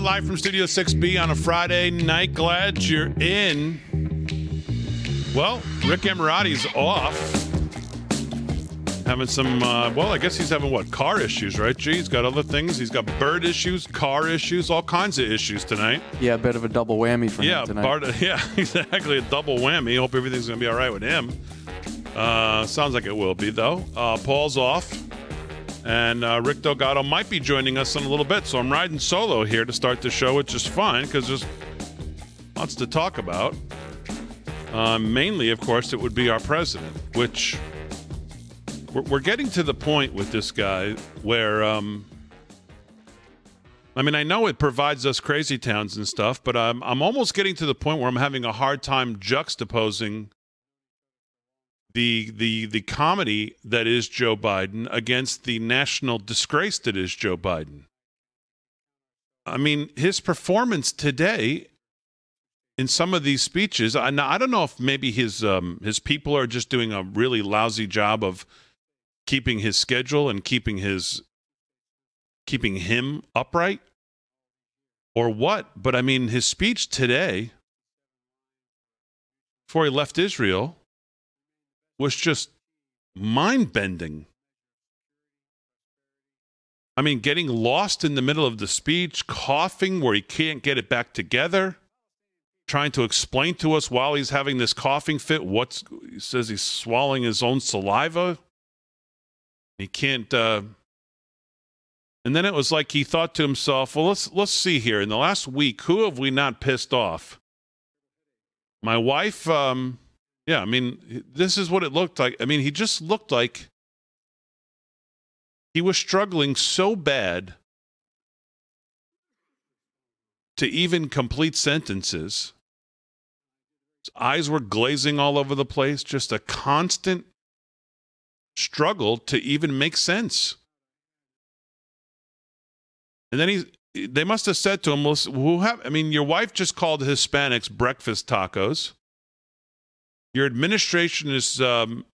Live from Studio 6B on a Friday night. Glad you're in. Well, Rick Emirati's off. Having some, uh, well, I guess he's having what? Car issues, right? Gee, he's got other things. He's got bird issues, car issues, all kinds of issues tonight. Yeah, a bit of a double whammy for Yeah, him tonight. Bart, yeah, exactly. A double whammy. Hope everything's going to be all right with him. Uh, sounds like it will be, though. Uh, Paul's off. And uh, Rick Delgado might be joining us in a little bit. So I'm riding solo here to start the show, which is fine because there's lots to talk about. Uh, mainly, of course, it would be our president, which we're, we're getting to the point with this guy where, um, I mean, I know it provides us crazy towns and stuff, but I'm, I'm almost getting to the point where I'm having a hard time juxtaposing the the the comedy that is Joe Biden against the national disgrace that is Joe Biden. I mean, his performance today in some of these speeches, I, I don't know if maybe his um, his people are just doing a really lousy job of keeping his schedule and keeping his keeping him upright or what, but I mean his speech today before he left Israel was just mind bending. I mean, getting lost in the middle of the speech, coughing where he can't get it back together, trying to explain to us while he's having this coughing fit what's he says he's swallowing his own saliva. He can't uh and then it was like he thought to himself, well, let's let's see here. In the last week, who have we not pissed off? My wife, um, yeah, I mean, this is what it looked like. I mean, he just looked like he was struggling so bad to even complete sentences. His eyes were glazing all over the place, just a constant struggle to even make sense. And then he, they must have said to him, well, who have, I mean, your wife just called Hispanics breakfast tacos your administration is um,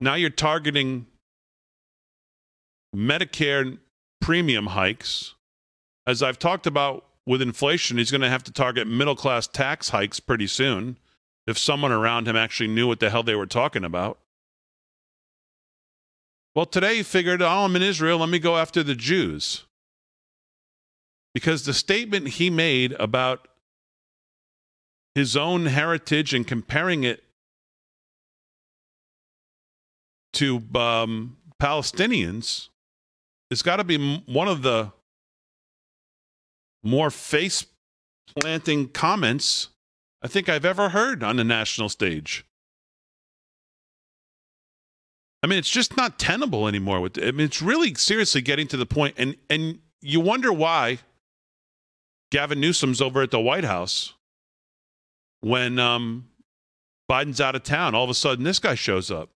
now you're targeting Medicare premium hikes. As I've talked about with inflation, he's going to have to target middle class tax hikes pretty soon if someone around him actually knew what the hell they were talking about. Well, today he figured, oh, I'm in Israel, let me go after the Jews. Because the statement he made about his own heritage and comparing it to um, Palestinians has got to be one of the more face planting comments I think I've ever heard on the national stage. I mean, it's just not tenable anymore. With I mean, it's really seriously getting to the point, and and you wonder why Gavin Newsom's over at the White House when um, Biden's out of town. All of a sudden, this guy shows up.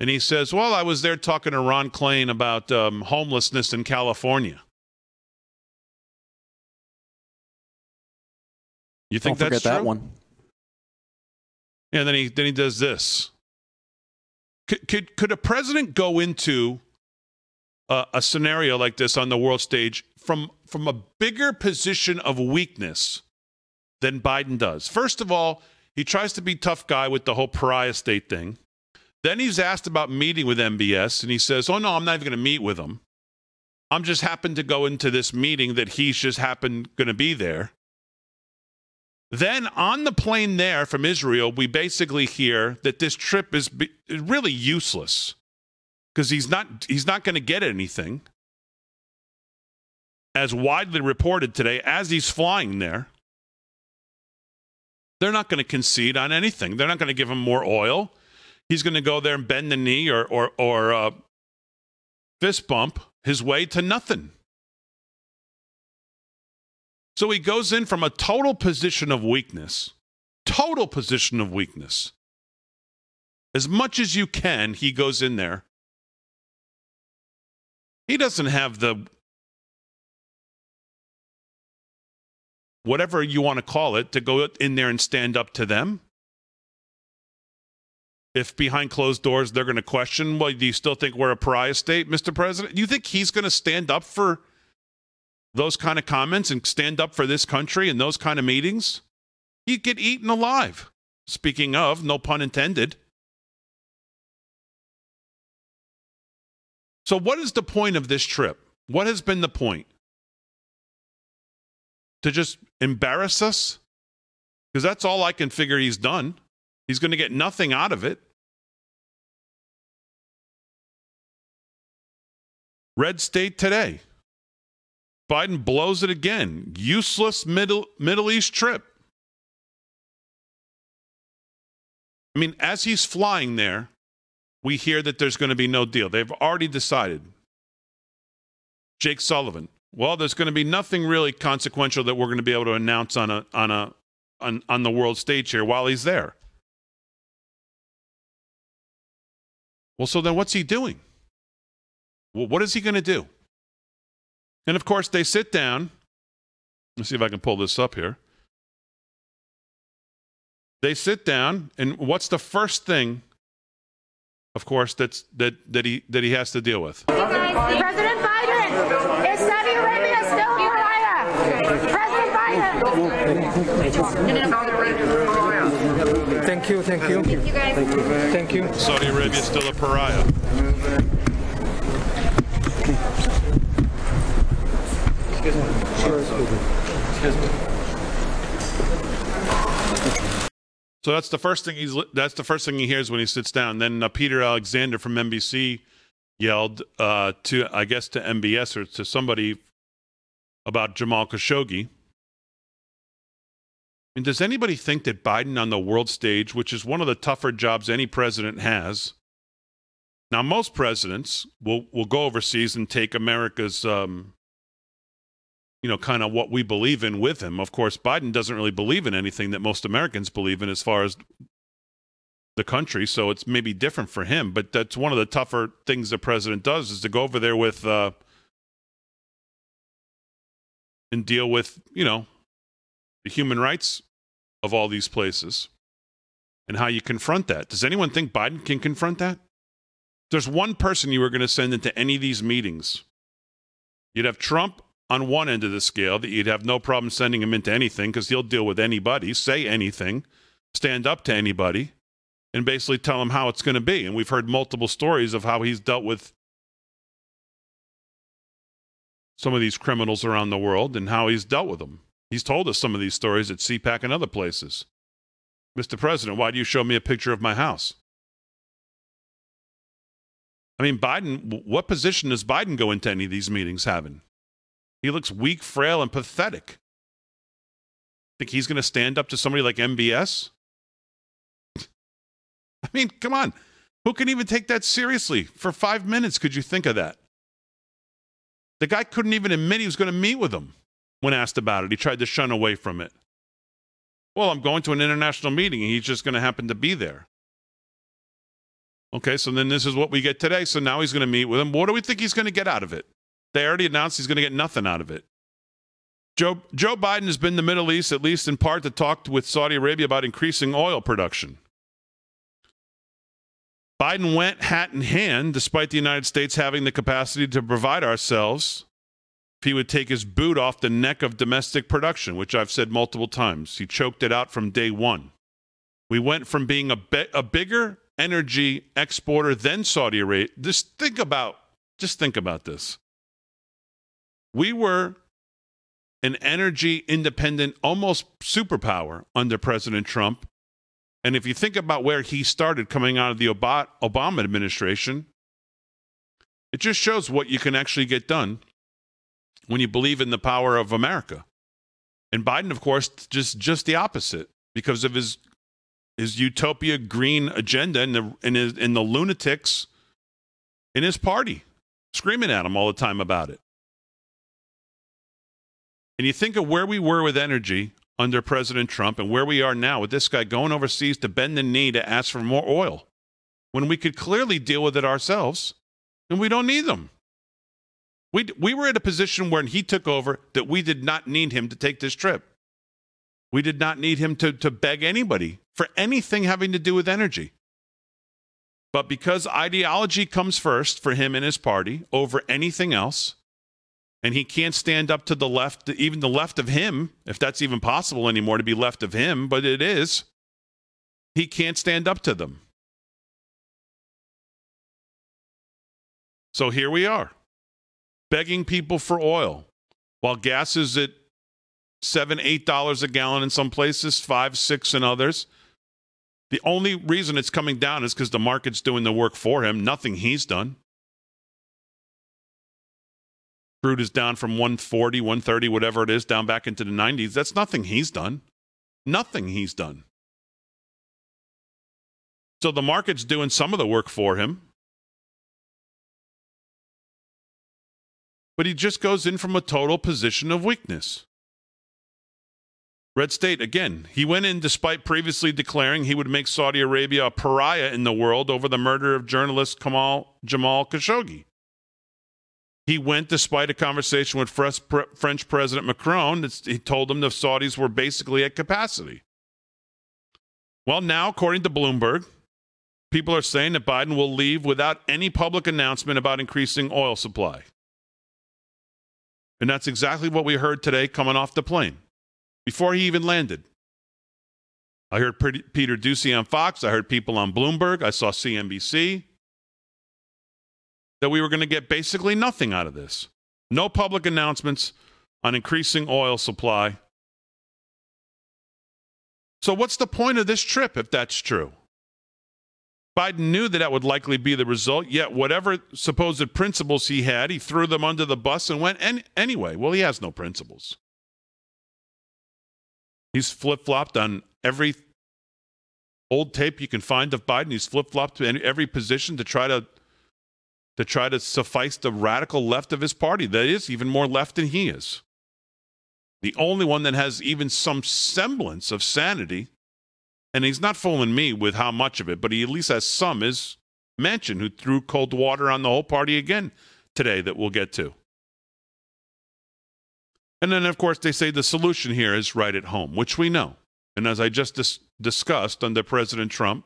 And he says, Well, I was there talking to Ron Klain about um, homelessness in California. You think Don't that's forget that true? one. Yeah, then he then he does this. Could could, could a president go into a, a scenario like this on the world stage from from a bigger position of weakness than Biden does? First of all, he tries to be tough guy with the whole pariah state thing. Then he's asked about meeting with MBS, and he says, "Oh no, I'm not even going to meet with him. I'm just happened to go into this meeting that he's just happened going to be there." Then on the plane there from Israel, we basically hear that this trip is be- really useless because he's not he's not going to get anything. As widely reported today, as he's flying there, they're not going to concede on anything. They're not going to give him more oil. He's going to go there and bend the knee or or or uh, fist bump his way to nothing. So he goes in from a total position of weakness, total position of weakness. As much as you can, he goes in there. He doesn't have the whatever you want to call it to go in there and stand up to them. If behind closed doors they're going to question, well, do you still think we're a pariah state, Mr. President? Do you think he's going to stand up for those kind of comments and stand up for this country in those kind of meetings? He'd get eaten alive. Speaking of, no pun intended. So, what is the point of this trip? What has been the point? To just embarrass us? Because that's all I can figure he's done. He's going to get nothing out of it. Red State today. Biden blows it again. Useless Middle, Middle East trip. I mean, as he's flying there, we hear that there's going to be no deal. They've already decided. Jake Sullivan. Well, there's going to be nothing really consequential that we're going to be able to announce on a on a on, on the world stage here while he's there. Well, so then what's he doing? Well, what is he going to do? And of course, they sit down. Let's see if I can pull this up here. They sit down, and what's the first thing, of course, that's, that, that, he, that he has to deal with? President Biden, is Saudi Arabia still a pariah? President Biden. Thank you, thank you. You guys. Thank you. Saudi Arabia is still a pariah. Excuse me. So that's the first thing he's. That's the first thing he hears when he sits down. Then uh, Peter Alexander from NBC yelled uh, to, I guess, to MBS or to somebody about Jamal Khashoggi. And does anybody think that Biden on the world stage, which is one of the tougher jobs any president has, now most presidents will will go overseas and take America's um, you know, kind of what we believe in with him. Of course, Biden doesn't really believe in anything that most Americans believe in as far as the country, so it's maybe different for him. But that's one of the tougher things the president does is to go over there with uh, and deal with, you know, the human rights of all these places and how you confront that. Does anyone think Biden can confront that? There's one person you were going to send into any of these meetings. You'd have Trump on one end of the scale that you'd have no problem sending him into anything because he'll deal with anybody, say anything, stand up to anybody, and basically tell him how it's going to be. And we've heard multiple stories of how he's dealt with some of these criminals around the world and how he's dealt with them. He's told us some of these stories at CPAC and other places. Mr. President, why do you show me a picture of my house? I mean, Biden, what position does Biden go into any of these meetings having? He looks weak, frail, and pathetic. Think he's going to stand up to somebody like MBS? I mean, come on. Who can even take that seriously? For five minutes, could you think of that? The guy couldn't even admit he was going to meet with him when asked about it. He tried to shun away from it. Well, I'm going to an international meeting and he's just going to happen to be there. Okay, so then this is what we get today. So now he's going to meet with him. What do we think he's going to get out of it? They already announced he's going to get nothing out of it. Joe, Joe Biden has been to the Middle East, at least in part, to talk with Saudi Arabia about increasing oil production. Biden went hat in hand, despite the United States having the capacity to provide ourselves. If he would take his boot off the neck of domestic production, which I've said multiple times, he choked it out from day one. We went from being a, be- a bigger energy exporter than Saudi Arabia. Just think about, just think about this. We were an energy independent, almost superpower under President Trump. And if you think about where he started coming out of the Obama administration, It just shows what you can actually get done when you believe in the power of America. And Biden, of course, just just the opposite because of his his utopia green agenda and the and, his, and the lunatics in his party screaming at him all the time about it. And you think of where we were with energy under President Trump and where we are now with this guy going overseas to bend the knee to ask for more oil when we could clearly deal with it ourselves and we don't need them. We, we were in a position when he took over that we did not need him to take this trip. We did not need him to, to beg anybody for anything having to do with energy. But because ideology comes first for him and his party over anything else, and he can't stand up to the left, even the left of him, if that's even possible anymore to be left of him, but it is, he can't stand up to them. So here we are, begging people for oil while gas is at seven, eight dollars a gallon in some places, five, six in others. The only reason it's coming down is because the market's doing the work for him, nothing he's done. Crude is down from 140, 130, whatever it is, down back into the 90s. That's nothing he's done. Nothing he's done. So the market's doing some of the work for him. But he just goes in from a total position of weakness. Red State, again, he went in despite previously declaring he would make Saudi Arabia a pariah in the world over the murder of journalist Kamal Jamal Khashoggi. He went despite a conversation with French President Macron. He told him the Saudis were basically at capacity. Well, now, according to Bloomberg, people are saying that Biden will leave without any public announcement about increasing oil supply. And that's exactly what we heard today coming off the plane before he even landed. I heard Peter Doocy on Fox. I heard people on Bloomberg. I saw CNBC. That we were going to get basically nothing out of this. No public announcements on increasing oil supply. So, what's the point of this trip if that's true? Biden knew that that would likely be the result, yet, whatever supposed principles he had, he threw them under the bus and went any- anyway. Well, he has no principles. He's flip flopped on every old tape you can find of Biden. He's flip flopped to every position to try to to try to suffice the radical left of his party. That is even more left than he is. The only one that has even some semblance of sanity, and he's not fooling me with how much of it, but he at least has some, is Manchin, who threw cold water on the whole party again today, that we'll get to. And then, of course, they say the solution here is right at home, which we know. And as I just dis- discussed under President Trump,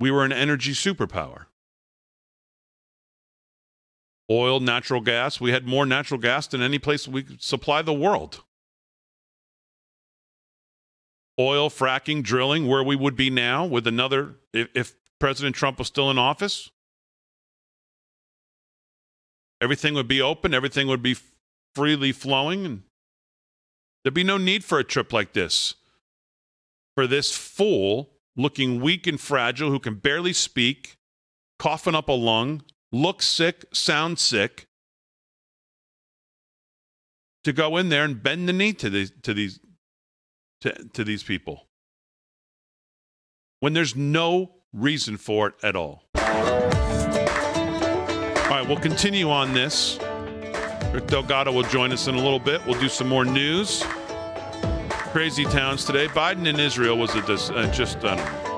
we were an energy superpower. Oil, natural gas, we had more natural gas than any place we could supply the world. Oil, fracking, drilling, where we would be now with another, if, if President Trump was still in office, everything would be open, everything would be freely flowing. And there'd be no need for a trip like this. For this fool looking weak and fragile who can barely speak, coughing up a lung, look sick, sound sick, to go in there and bend the knee to these to these to, to these people when there's no reason for it at all. All right, we'll continue on this. Rick Delgado will join us in a little bit. We'll do some more news. Crazy towns today. Biden in Israel was a uh, just. Uh,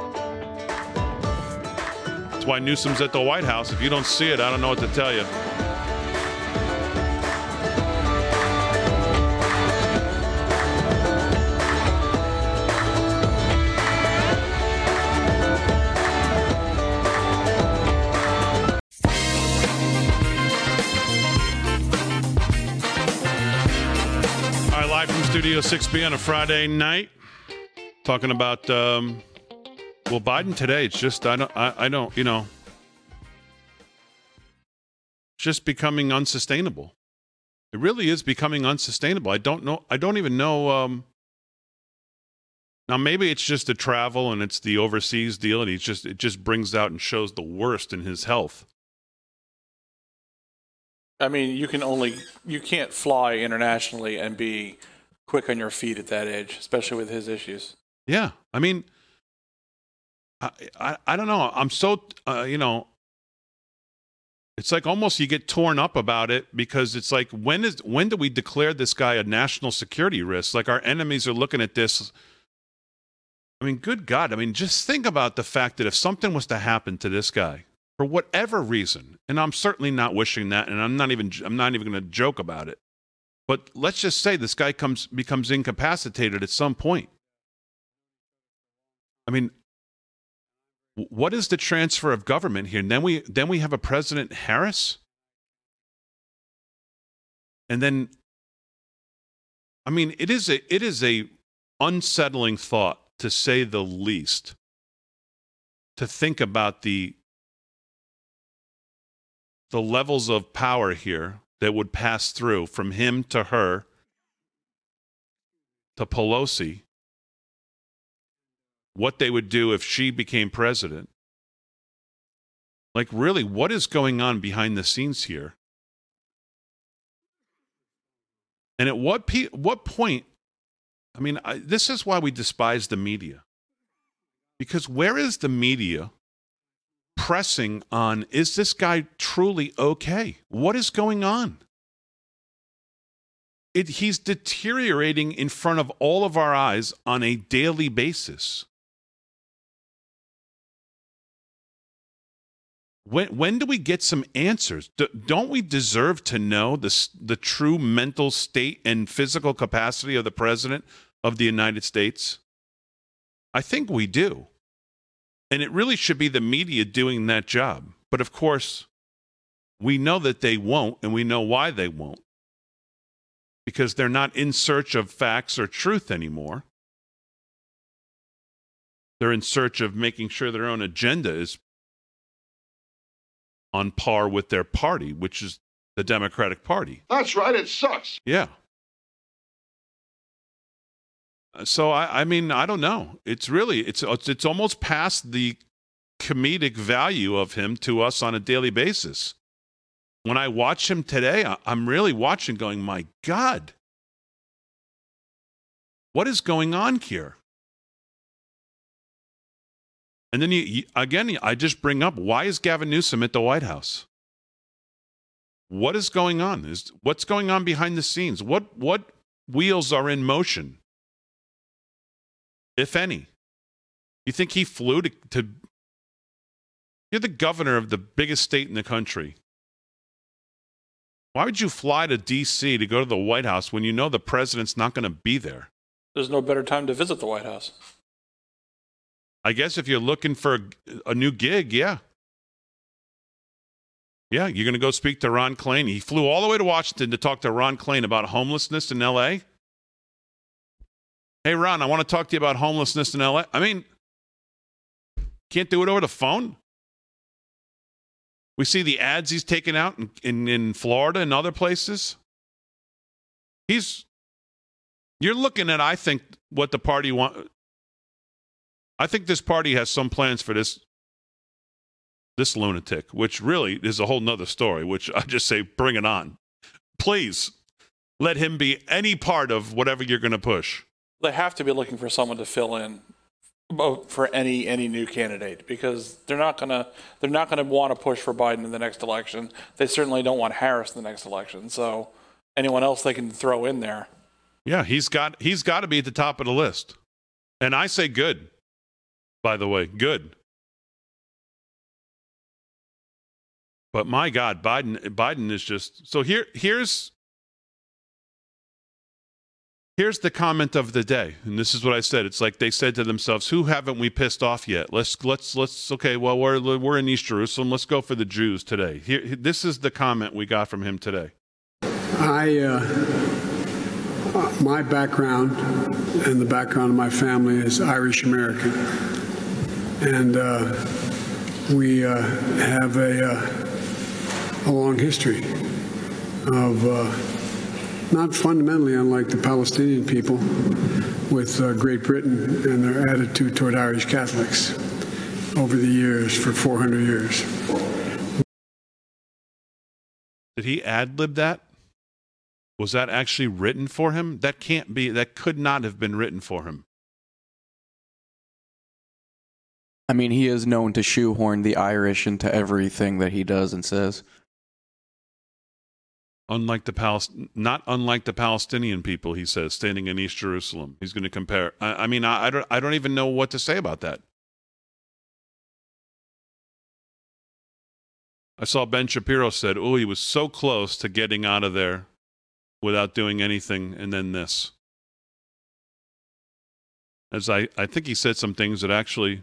why Newsom's at the White House. If you don't see it, I don't know what to tell you. All right, live from Studio 6B on a Friday night, talking about um, well, Biden today. It's just I don't I, I don't you know, just becoming unsustainable. It really is becoming unsustainable. I don't know. I don't even know. Um, now maybe it's just the travel and it's the overseas deal, and he's just it just brings out and shows the worst in his health. I mean, you can only you can't fly internationally and be quick on your feet at that age, especially with his issues. Yeah, I mean, I I, I don't know. I'm so uh, you know, it's like almost you get torn up about it because it's like when is when do we declare this guy a national security risk? Like our enemies are looking at this. I mean, good God! I mean, just think about the fact that if something was to happen to this guy for whatever reason, and I'm certainly not wishing that, and I'm not even I'm not even going to joke about it. But let's just say this guy comes becomes incapacitated at some point. I mean, what is the transfer of government here? And then we then we have a President Harris, and then, I mean, it is a it is a unsettling thought to say the least. To think about the the levels of power here that would pass through from him to her to Pelosi, what they would do if she became president. Like, really, what is going on behind the scenes here? And at what, pe- what point? I mean, I, this is why we despise the media. Because where is the media pressing on is this guy truly okay? What is going on? It, he's deteriorating in front of all of our eyes on a daily basis. When, when do we get some answers? D- don't we deserve to know the, the true mental state and physical capacity of the president of the United States? I think we do. And it really should be the media doing that job. But of course, we know that they won't, and we know why they won't. Because they're not in search of facts or truth anymore. They're in search of making sure their own agenda is on par with their party, which is the Democratic Party. That's right, it sucks. Yeah. Uh, so I, I mean, I don't know. It's really it's it's almost past the comedic value of him to us on a daily basis. When I watch him today, I'm really watching, going, my God, what is going on here? And then you, again, I just bring up why is Gavin Newsom at the White House? What is going on? Is what's going on behind the scenes? What what wheels are in motion? if any. You think he flew to, to you're the governor of the biggest state in the country. Why would you fly to D.C. to go to the White House when you know the president's not going to be there? There's no better time to visit the White House. I guess if you're looking for a, a new gig, yeah. Yeah, you're going to go speak to Ron Klain. He flew all the way to Washington to talk to Ron Klain about homelessness in L.A. Hey, Ron, I want to talk to you about homelessness in LA. I mean, can't do it over the phone. We see the ads he's taken out in, in, in Florida and other places. He's, you're looking at, I think, what the party want. I think this party has some plans for this this lunatic, which really is a whole nother story, which I just say, bring it on. Please let him be any part of whatever you're going to push they have to be looking for someone to fill in for any any new candidate because they're not gonna they're not gonna want to push for Biden in the next election. They certainly don't want Harris in the next election. So anyone else they can throw in there. Yeah, he's got he's got to be at the top of the list. And I say good. By the way, good. But my God, Biden Biden is just so here here's Here's the comment of the day, and this is what I said. It's like they said to themselves, "Who haven't we pissed off yet? Let's let's let's okay. Well, we're we're in East Jerusalem. Let's go for the Jews today." Here, this is the comment we got from him today. I, uh, my background and the background of my family is Irish American, and uh, we uh, have a uh, a long history of not fundamentally unlike the Palestinian people with Great Britain and their attitude toward Irish Catholics over the years for 400 years. Did he ad lib that? Was that actually written for him? That can't be. That could not have been written for him. I mean, he is known to shoehorn the Irish into everything that he does and says. Unlike the Palest, not unlike the Palestinian people, he says, standing in East Jerusalem. He's going to compare. I, I mean, I, I don't. I don't even know what to say about that. I saw Ben Shapiro said, "Oh, he was so close to getting out of there without doing anything, and then this." As I, I think he said some things that actually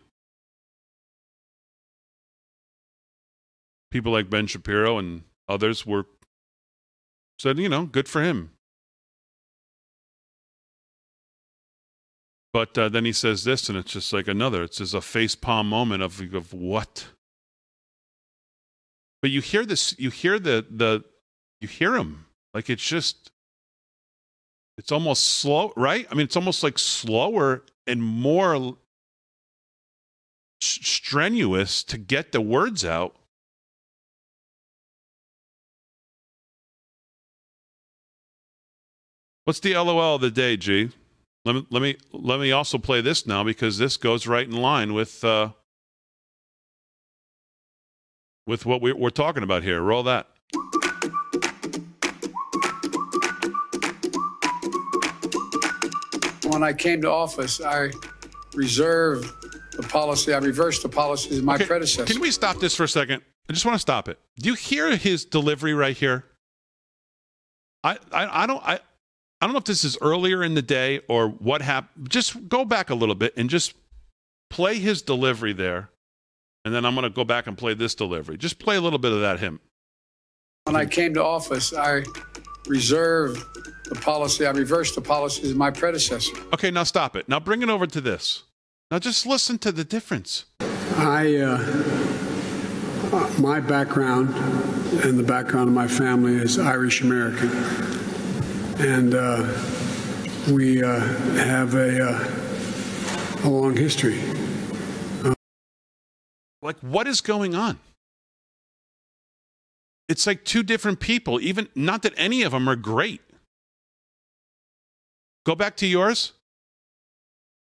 people like Ben Shapiro and others were said, you know, good for him. But uh, then he says this, and it's just like another. It's just a face palm moment of of what. But you hear this, you hear the the, you hear him like it's just, it's almost slow, right? I mean, it's almost like slower and more strenuous to get the words out. What's the LOL of the day, G? Let me let me let me also play this now because this goes right in line with uh, with what we're, we're talking about here. Roll that. When I came to office, I reserved the policy, I reversed the policies of my Okay, predecessor. Can we stop this for a second? I just want to stop it. Do you hear his delivery right here? I, I, I don't I, I don't know if this is earlier in the day or what happened. Just go back a little bit and just play his delivery there, and then I'm going to go back and play this delivery. Just play a little bit of that him. When I came to office, I reserved the policy, I reversed the policies of my predecessor. Okay, now stop it. Now bring it over to this. Now just listen to the difference. I, uh, my background and the background of my family is Irish American. And uh, we uh, have a, uh, a long history. Like, what is going on? It's like two different people, even not that any of them are great. Go back to yours.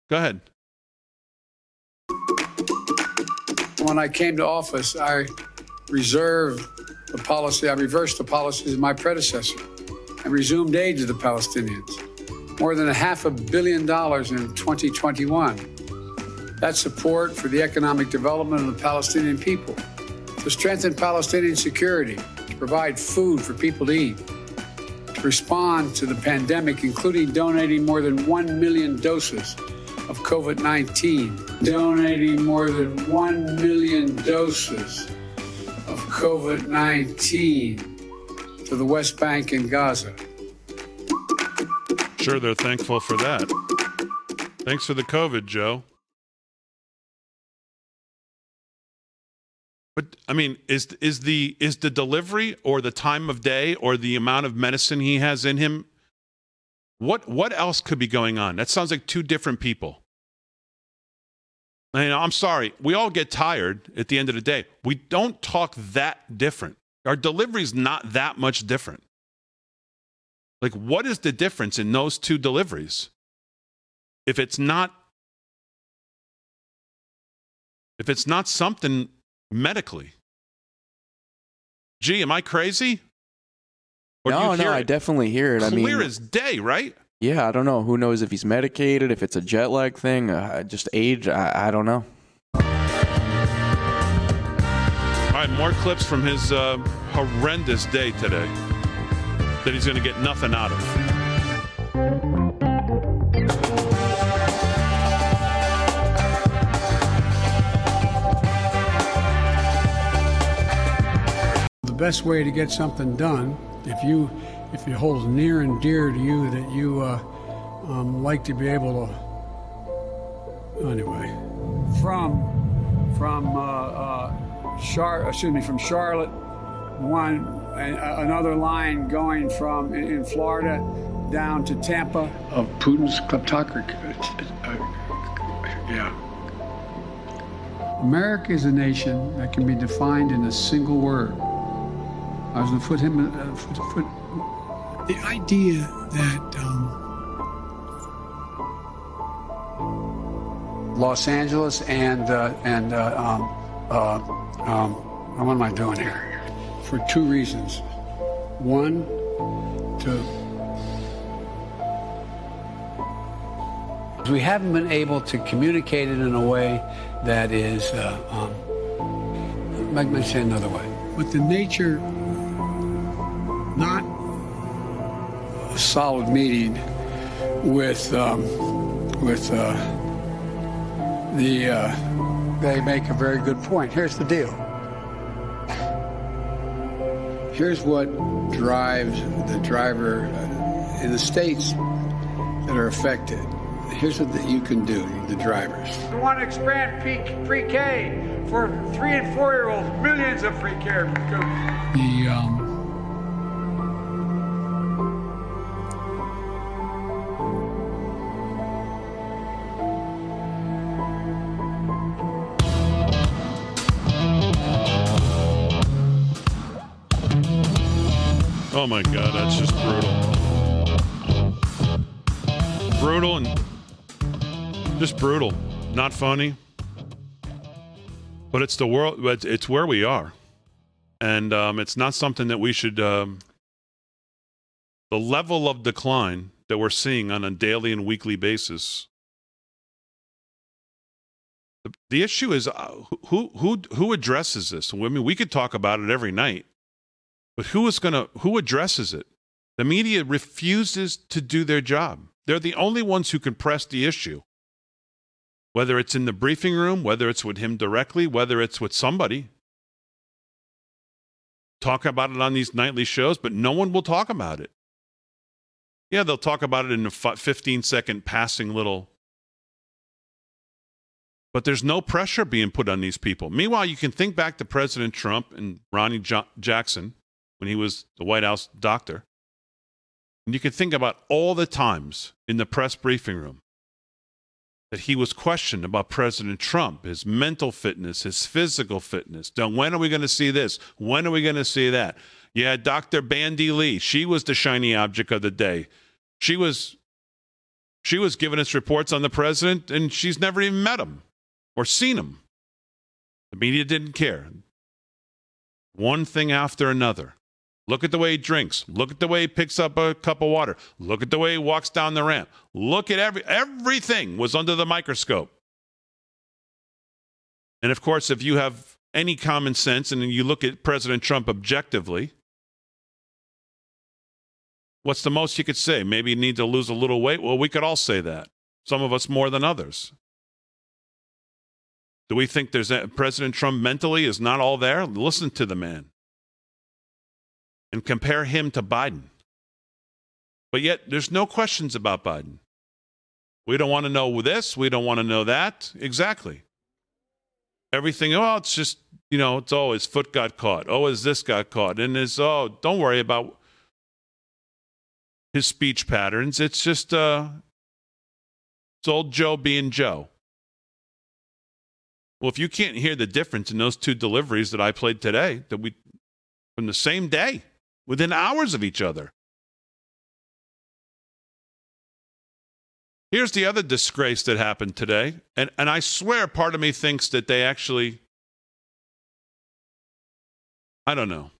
Go ahead. When I came to office, I reserved the policy, I reversed the policies of my predecessor and resumed aid to the Palestinians. More than a half a billion dollars in 2021. That support for the economic development of the Palestinian people, to strengthen Palestinian security, to provide food for people to eat, to respond to the pandemic, including donating more than 1 million doses of COVID 19, donating more than 1 million doses of COVID 19 to the West Bank and Gaza. Sure, they're thankful for that. Thanks for the COVID, Joe. But I mean, is is the is the delivery or the time of day or the amount of medicine he has in him? What what else could be going on? That sounds like two different people. I know, I'm sorry. We all get tired at the end of the day. We don't talk that different. Our delivery's not that much different. Like, what is the difference in those two deliveries? If it's not, if it's not something medically, gee, am I crazy? Or no, no, I definitely hear it. I clear mean, as day, right? yeah, I don't know. Who knows if he's medicated, if it's a jet lag thing, uh, just age. I, I don't know. Right, more clips from his uh, horrendous day today that he's going to get nothing out of. The best way to get something done, if you if it holds near and dear to you that you uh, um, like to be able to anyway from from uh, uh, Char- excuse me from Charlotte one another line going from in, in Florida down to Tampa of Putin's kleptocracy yeah America is a nation that can be defined in a single word I was going to put him. Uh, foot, foot. The idea that um, Los Angeles and uh, and uh, um, uh, um, what am I doing here? For two reasons. One, to we haven't been able to communicate it in a way that is. Uh, um, let me say another way. With the nature, not a solid meeting with um, with. Uh, the uh, they make a very good point. Here's the deal. Here's what drives the driver uh, in the states that are affected. Here's what that you can do, the drivers. We want to expand pre-K for three and four year olds, millions of free care. The um, Oh my god, that's just brutal. Brutal and just brutal. Not funny. But it's the world. But it's where we are, and um, it's not something that we should. Um, the level of decline that we're seeing on a daily and weekly basis. The, the issue is uh, who who who addresses this. I mean, we could talk about it every night, but who is going to who addresses it? The media refuses to do their job. They're the only ones who can press the issue whether it's in the briefing room, whether it's with him directly, whether it's with somebody. Talk about it on these nightly shows, but no one will talk about it. Yeah, they'll talk about it in a 15 second passing little. But there's no pressure being put on these people. Meanwhile, you can think back to President Trump and Ronny jo- Jackson when he was the White House doctor. And you can think about all the times in the press briefing room that he was questioned about President Trump, his mental fitness, his physical fitness. When are we going to see this? When are we going to see that? Yeah, Dr. Bandy Lee, she was the shiny object of the day. She was she was giving us reports on the president and she's never even met him or seen him. The media didn't care. One thing after another. Look at the way he drinks. Look at the way he picks up a cup of water. Look at the way he walks down the ramp. Look at every everything was under the microscope. And of course, if you have any common sense and you look at President Trump objectively, what's the most you could say? Maybe you need to lose a little weight. Well, we could all say that. Some of us more than others. Do we think there's a, President Trump mentally is not all there? Listen to the man and compare him to Biden. But yet, there's no questions about Biden. We don't want to know this. We don't want to know that. Exactly. Everything, oh, it's just, you know, it's oh, his foot got caught. Oh, his this got caught. And his, oh, don't worry about his speech patterns. It's just, uh, it's old Joe being Joe. Well, if you can't hear the difference in those two deliveries that I played today, that we, from the same day, within hours of each other. Here's the other disgrace that happened today. And, and I swear part of me thinks that they actually, I don't know.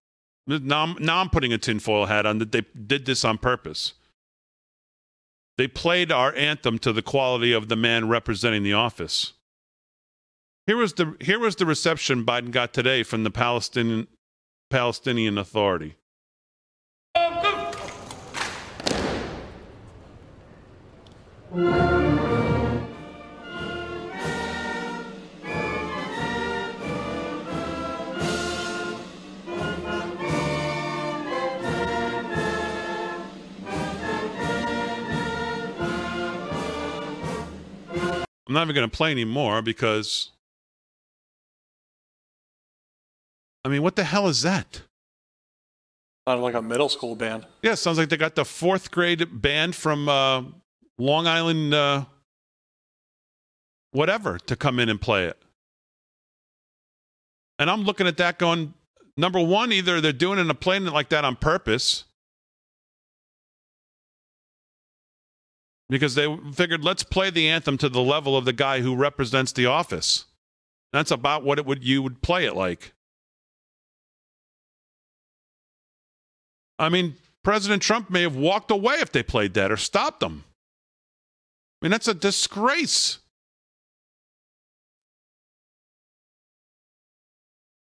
Now I'm, now I'm putting a tinfoil hat on that they did this on purpose. They played our anthem to the quality of the man representing the office. Here was the, here was the reception Biden got today from the Palestinian, Palestinian Authority. I'm not even going to play anymore because. I mean, what the hell is that? Sounded like a middle school band. Yeah, sounds like they got the fourth grade band from uh, Long Island, uh, whatever, to come in and play it. And I'm looking at that going, Number one, either they're doing it and playing it like that on purpose because they figured let's play the anthem to the level of the guy who represents the office. That's about what it would you would play it like. I mean, President Trump may have walked away if they played that or stopped them. Mean, that's a disgrace.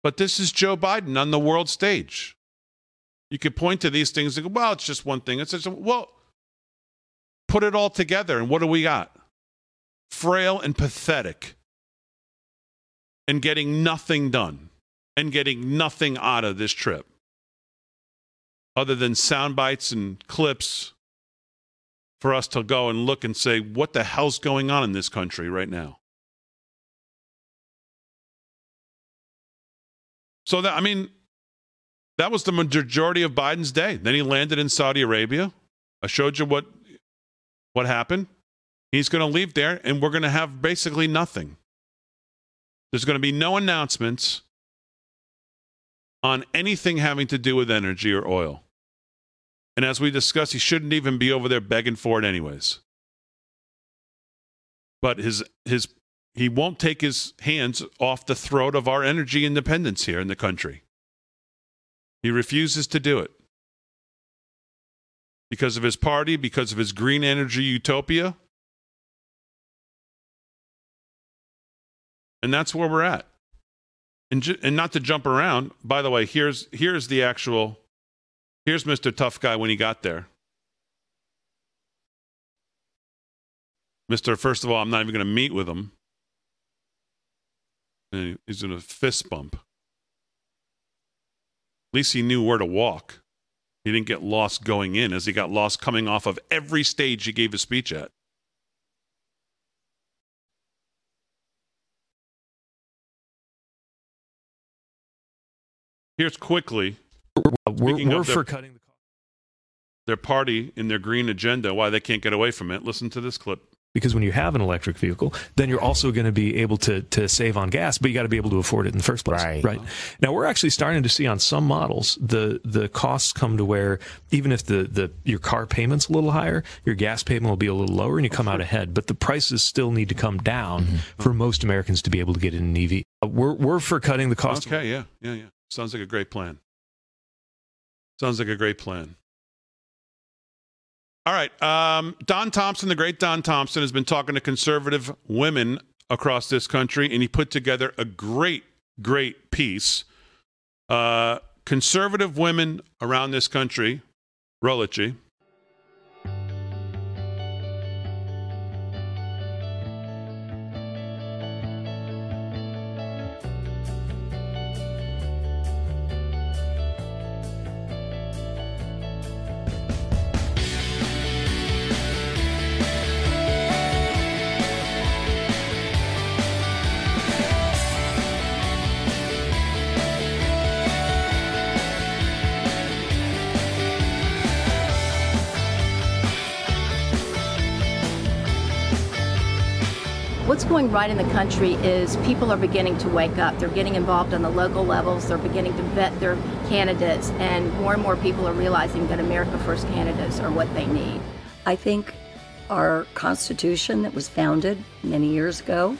But this is Joe Biden on the world stage. You could point to these things and go, well, it's just one thing. It's just, well, put it all together, and what do we got? Frail and pathetic, and getting nothing done, and getting nothing out of this trip other than sound bites and clips for us to go and look and say, what the hell's going on in this country right now? So that I mean, that was the majority of Biden's day. Then he landed in Saudi Arabia. I showed you what what happened. He's going to leave there, and we're going to have basically nothing. There's going to be no announcements on anything having to do with energy or oil. And as we discussed, he shouldn't even be over there begging for it, anyways. But his his he won't take his hands off the throat of our energy independence here in the country. He refuses to do it. Because of his party, because of his green energy utopia. And that's where we're at. And, ju- and not to jump around, by the way, here's, here's the actual, here's Mr. Tough Guy when he got there. Mr. First of all, I'm not even going to meet with him. And he's in a fist bump. At least he knew where to walk. He didn't get lost going in as he got lost coming off of every stage he gave a speech at. Here's quickly We're, we're of the- for cutting the cost their party in their green agenda, why they can't get away from it. Listen to this clip. because when you have an electric vehicle, then you're also going to be able to to save on gas, but you got to be able to afford it in the first place. Right. Right. Now we're actually starting to see on some models the the costs come to where even if the the your car payment's a little higher, your gas payment will be a little lower, and you come out ahead. But the prices still need to come down for most Americans to be able to get in an EV. Uh, We're we're for cutting the cost. Okay, yeah, yeah, yeah. Sounds like a great plan. Sounds like a great plan. All right. Um, Don Thompson, the great Don Thompson, has been talking to conservative women across this country, and he put together a great, great piece. Uh, conservative women around this country, Rolichi. Going right in the country is people are beginning to wake up. They're getting involved on the local levels. They're beginning to vet their candidates, and more and more people are realizing that America First candidates are what they need. I think our Constitution that was founded many years ago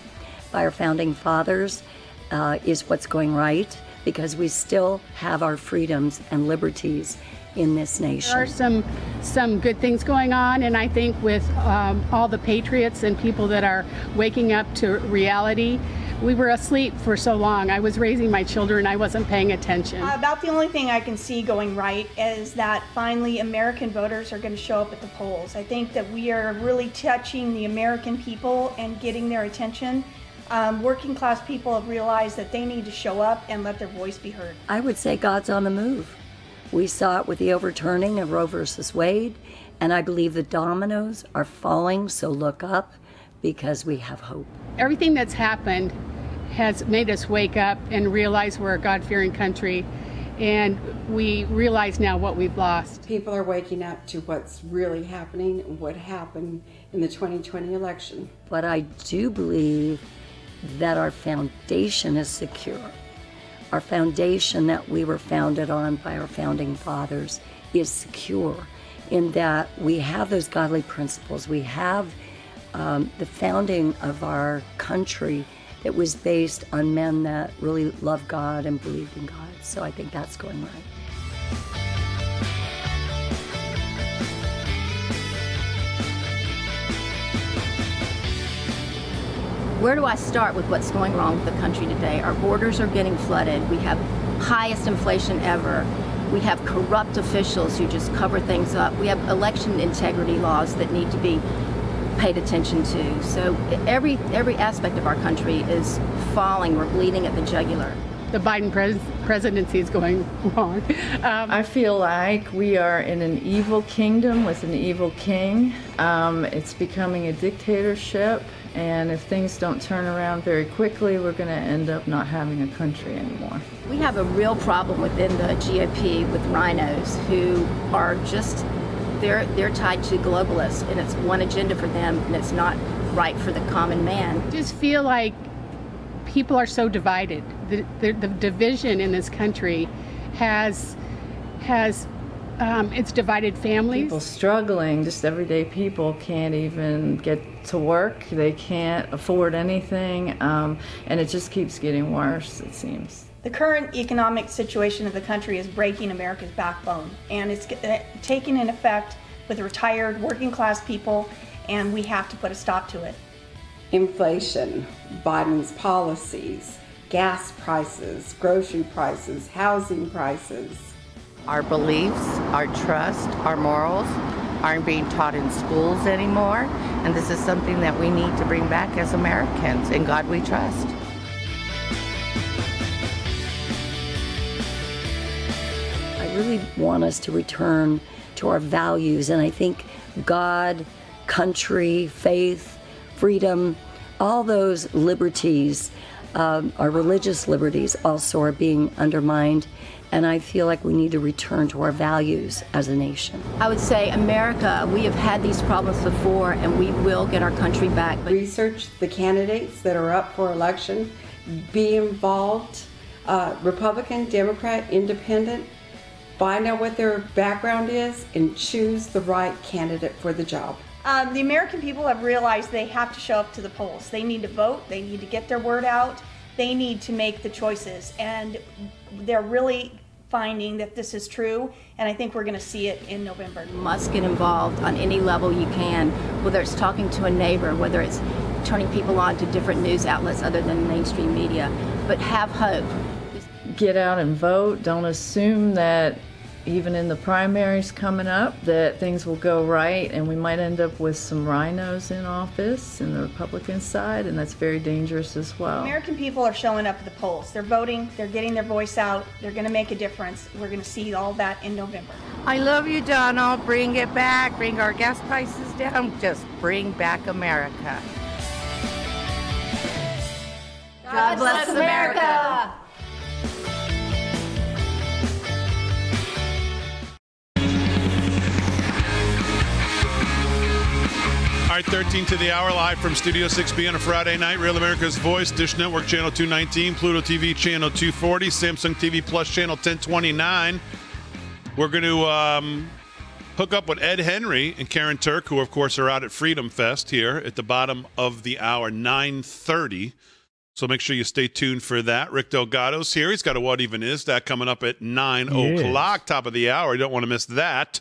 by our founding fathers uh, is what's going right because we still have our freedoms and liberties in this nation. There are some some good things going on, and I think with um, all the patriots and people that are waking up to reality, we were asleep for so long. I was raising my children, I wasn't paying attention. About the only thing I can see going right is that finally American voters are going to show up at the polls. I think that we are really touching the American people and getting their attention. Um, working class people have realized that they need to show up and let their voice be heard. I would say God's on the move. We saw it with the overturning of Roe versus Wade, and I believe the dominoes are falling, so look up because we have hope. Everything that's happened has made us wake up and realize we're a God fearing country, and we realize now what we've lost. People are waking up to what's really happening and what happened in the 2020 election. But I do believe that our foundation is secure. Our foundation that we were founded on by our founding fathers is secure in that we have those godly principles. We have um, the founding of our country that was based on men that really loved God and believed in God. So I think that's going right. Where do I start with what's going wrong with the country today? Our borders are getting flooded. We have highest inflation ever. We have corrupt officials who just cover things up. We have election integrity laws that need to be paid attention to. So every every aspect of our country is falling. We're bleeding at the jugular. The Biden pres- presidency is going wrong. Um, I feel like we are in an evil kingdom with an evil king. Um, it's becoming a dictatorship, and if things don't turn around very quickly, we're going to end up not having a country anymore. We have a real problem within the GOP with RINOs who are just they're they're tied to globalists and it's one agenda for them and it's not right for the common man. I just feel like people are so divided. The, the, the division in this country has has um, it's divided families. People struggling, just everyday people can't even get to work. They can't afford anything, um, and it just keeps getting worse. It seems. The current economic situation of the country is breaking America's backbone, and it's uh, taking an effect with retired working class people, and we have to put a stop to it. Inflation, Biden's policies, gas prices, grocery prices, housing prices. Our beliefs, our trust, our morals aren't being taught in schools anymore, and this is something that we need to bring back as Americans. In God we trust. I really want us to return to our values, and I think God, country, faith, freedom, all those liberties, um, our religious liberties also are being undermined. And I feel like we need to return to our values as a nation. I would say, America, we have had these problems before and we will get our country back. But Research the candidates that are up for election, be involved, uh, Republican, Democrat, Independent, find out what their background is and choose the right candidate for the job. Um, the American people have realized they have to show up to the polls. They need to vote, they need to get their word out, they need to make the choices. And they're really finding that this is true, and I think we're going to see it in November. You must get involved on any level you can, whether it's talking to a neighbor, whether it's turning people on to different news outlets other than mainstream media. But have hope. Get out and vote. Don't assume that even in the primaries coming up that things will go right and we might end up with some RINOs in office in the Republican side and that's very dangerous as well. American people are showing up at the polls. They're voting, they're getting their voice out, they're going to make a difference. We're going to see all that in November. I love you, Donald. Bring it back. Bring our gas prices down. Just bring back America. God bless America. All right, 13 to the hour, live from Studio 6B on a Friday night. Real America's Voice, Dish Network Channel 219, Pluto TV Channel 240, Samsung TV Plus Channel 1029. We're going to um, hook up with Ed Henry and Karyn Turk, who, of course, are out at Freedom Fest here at the bottom of the hour, 930. So make sure you stay tuned for that. Rick Delgado's here. He's got a What Even Is That coming up at 9 Yes. o'clock, top of the hour. You don't want to miss that.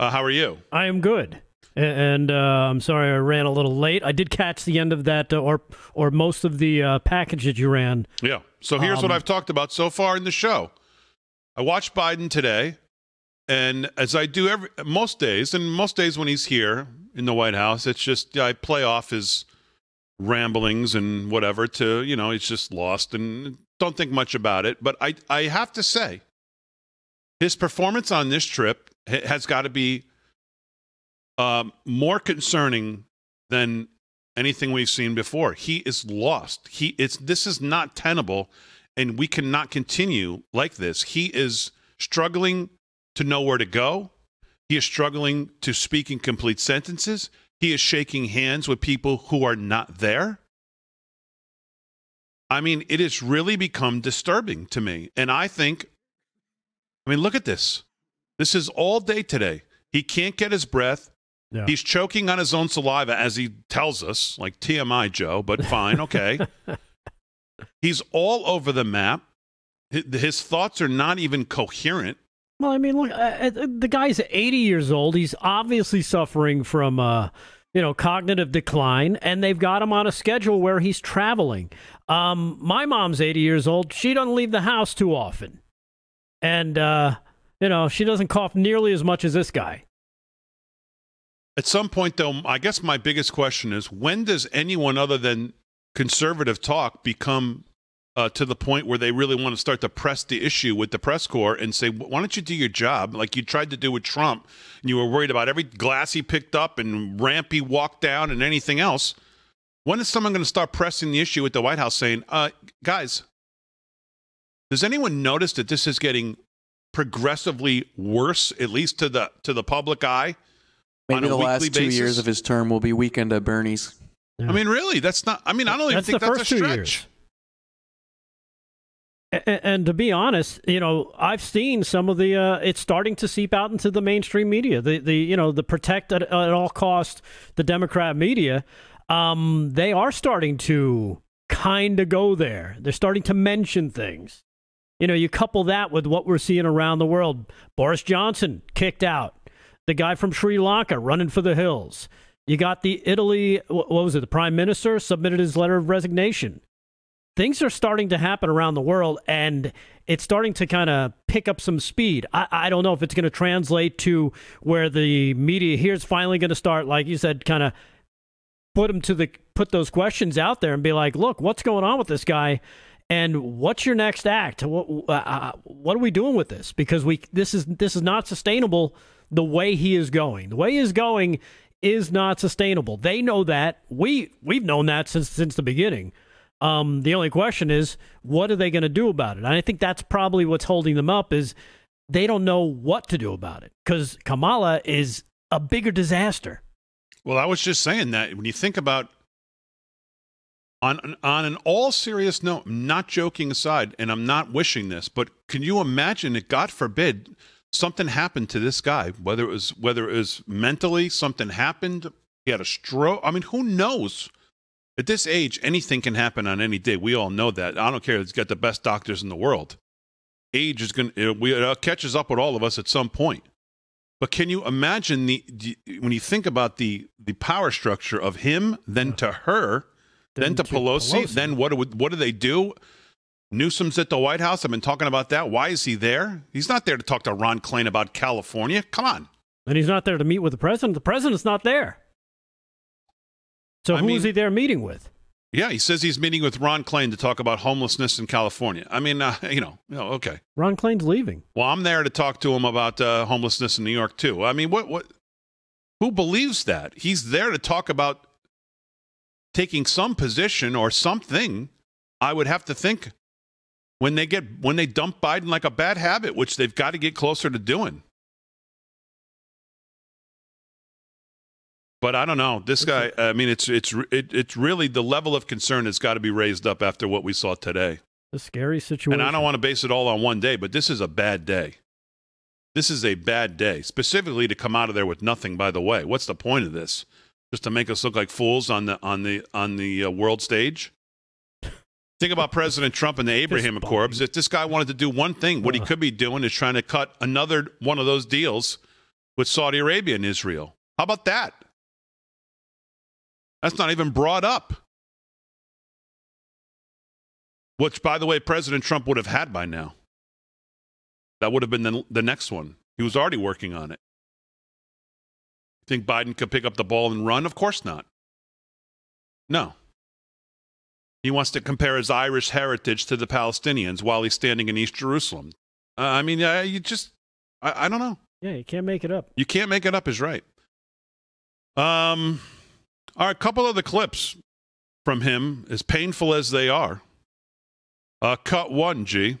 Uh, how are you? I am good. And uh, I'm sorry I ran a little late. I did catch the end of that, uh, or or most of the uh, package that you ran. Yeah. So here's what Um, I've talked about so far in the show. I watched Biden today, and as I do every most days, and most days when he's here in the White House, it's just I play off his ramblings and whatever to you know he's just lost and don't think much about it. But I I have to say, his performance on this trip has got to be um, more concerning than anything we've seen before. He is lost. He it's this is not tenable, and we cannot continue like this. He is struggling to know where to go. He is struggling to speak in complete sentences. He is shaking hands with people who are not there. I mean, it has really become disturbing to me. And I think, I mean, look at this. This is all day today. He can't get his breath. Yeah. He's choking on his own saliva as he tells us, like TMI, Joe, but fine, okay. He's all over the map. His, thoughts are not even coherent. Well, I mean, look, uh, uh, the guy's 80 years old. He's obviously suffering from, uh, you know, cognitive decline, and they've got him on a schedule where he's traveling. Um, my mom's 80 years old. She doesn't leave the house too often. And, uh, you know, she doesn't cough nearly as much as this guy. At some point, though, I guess my biggest question is when does anyone other than conservative talk become uh, to the point where they really want to start to press the issue with the press corps and say, why don't you do your job like you tried to do with Trump? And you were worried about every glass he picked up and ramp he walked down and anything else. When is someone going to start pressing the issue at the White House saying, uh, guys, does anyone notice that this is getting progressively worse, at least to the to the public eye? On Maybe a the last two basis? years of his term will be weekend at Bernie's. I mean, really, that's not. I mean, I don't even That's think the that's first a two stretch. years. And, to be honest, you know, I've seen some of the. Uh, it's starting to seep out into the mainstream media. The the you know the protect at, at all cost the Democrat media. Um, they are starting to kind of go there. They're starting to mention things. You know, you couple that with what we're seeing around the world. Boris Johnson kicked out. The guy from Sri Lanka running for the hills. You got the Italy. What was it? The prime minister submitted his letter of resignation things are starting to happen around the world and it's starting to kind of pick up some speed. I, I don't know if it's going to translate to where the media here is finally going to start, like you said, kind of put them to the put those questions out there and be like, look, what's going on with this guy? And what's your next act? What, uh, what are we doing with this? Because we this is this is not sustainable. The way he is going, the way he is going, is not sustainable. They know that. We we've known that since since the beginning. Um, the only question is, what are they going to do about it? And I think that's probably what's holding them up is they don't know what to do about it because Kamala is a bigger disaster. Well, I was just saying that when you think about on on an all serious note, not joking aside, and I'm not wishing this, but can you imagine it? God forbid something happened to this guy, whether it was whether it was mentally something happened, he had a stroke. I mean, who knows? At this age, anything can happen on any day. We all know that. I don't care. He's got the best doctors in the world. Age is going to we it catches up with all of us at some point. But can you imagine the, the when you think about the the power structure of him, then to her, then, Then to, to Pelosi, Pelosi. then what do what do they do? Newsom's at the White House. I've been talking about that. Why is he there? He's not there to talk to Ron Klain about California. Come on. And he's not there to meet with the president. The president's not there. So I who mean- is he there meeting with? Yeah, he says he's meeting with Ron Klain to talk about homelessness in California. I mean, uh, you know, you know, okay. Ron Klain's leaving. Well, I'm there to talk to him about uh, homelessness in New York too. I mean, what what? Who believes that? He's there to talk about taking some position or something. I would have to think when they get when they dump Biden like a bad habit, which they've got to get closer to doing. But I don't know. This guy. I mean, it's it's it, it's really the level of concern has got to be raised up after what we saw today. A scary situation. And I don't want to base it all on one day, but this is a bad day. This is a bad day, specifically to come out of there with nothing. By the way, what's the point of this? Just to make us look like fools on the on the on the uh, world stage. Think about President Trump and the Abraham Accords. If this guy wanted to do one thing, what he could be doing is trying to cut another one of those deals with Saudi Arabia and Israel. How about that? That's not even brought up. Which, by the way, President Trump would have had by now. That would have been the, the next one. He was already working on it. Think Biden could pick up the ball and run? Of course not. No. He wants to compare his Irish heritage to the Palestinians while he's standing in East Jerusalem. Uh, I mean, uh, you just, I, I don't know. Yeah, you can't make it up. You can't make it up, is right. Um, all right, a couple of the clips from him, as painful as they are. Uh, cut one, G.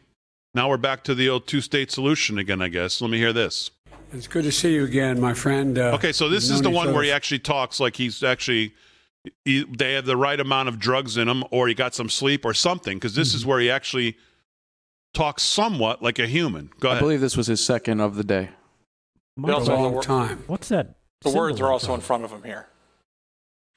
Now we're back to the old two state solution again, I guess. Let me hear this. It's good to see you again, my friend. Uh, Okay, so this is the one where he actually talks like he's actually he, they have the right amount of drugs in them or he got some sleep, or something. Because this Mm-hmm. is where he actually talks somewhat like a human. Go ahead. I believe this was his second of the day. They also have the wor- time. What's that? The words are also in front of him here.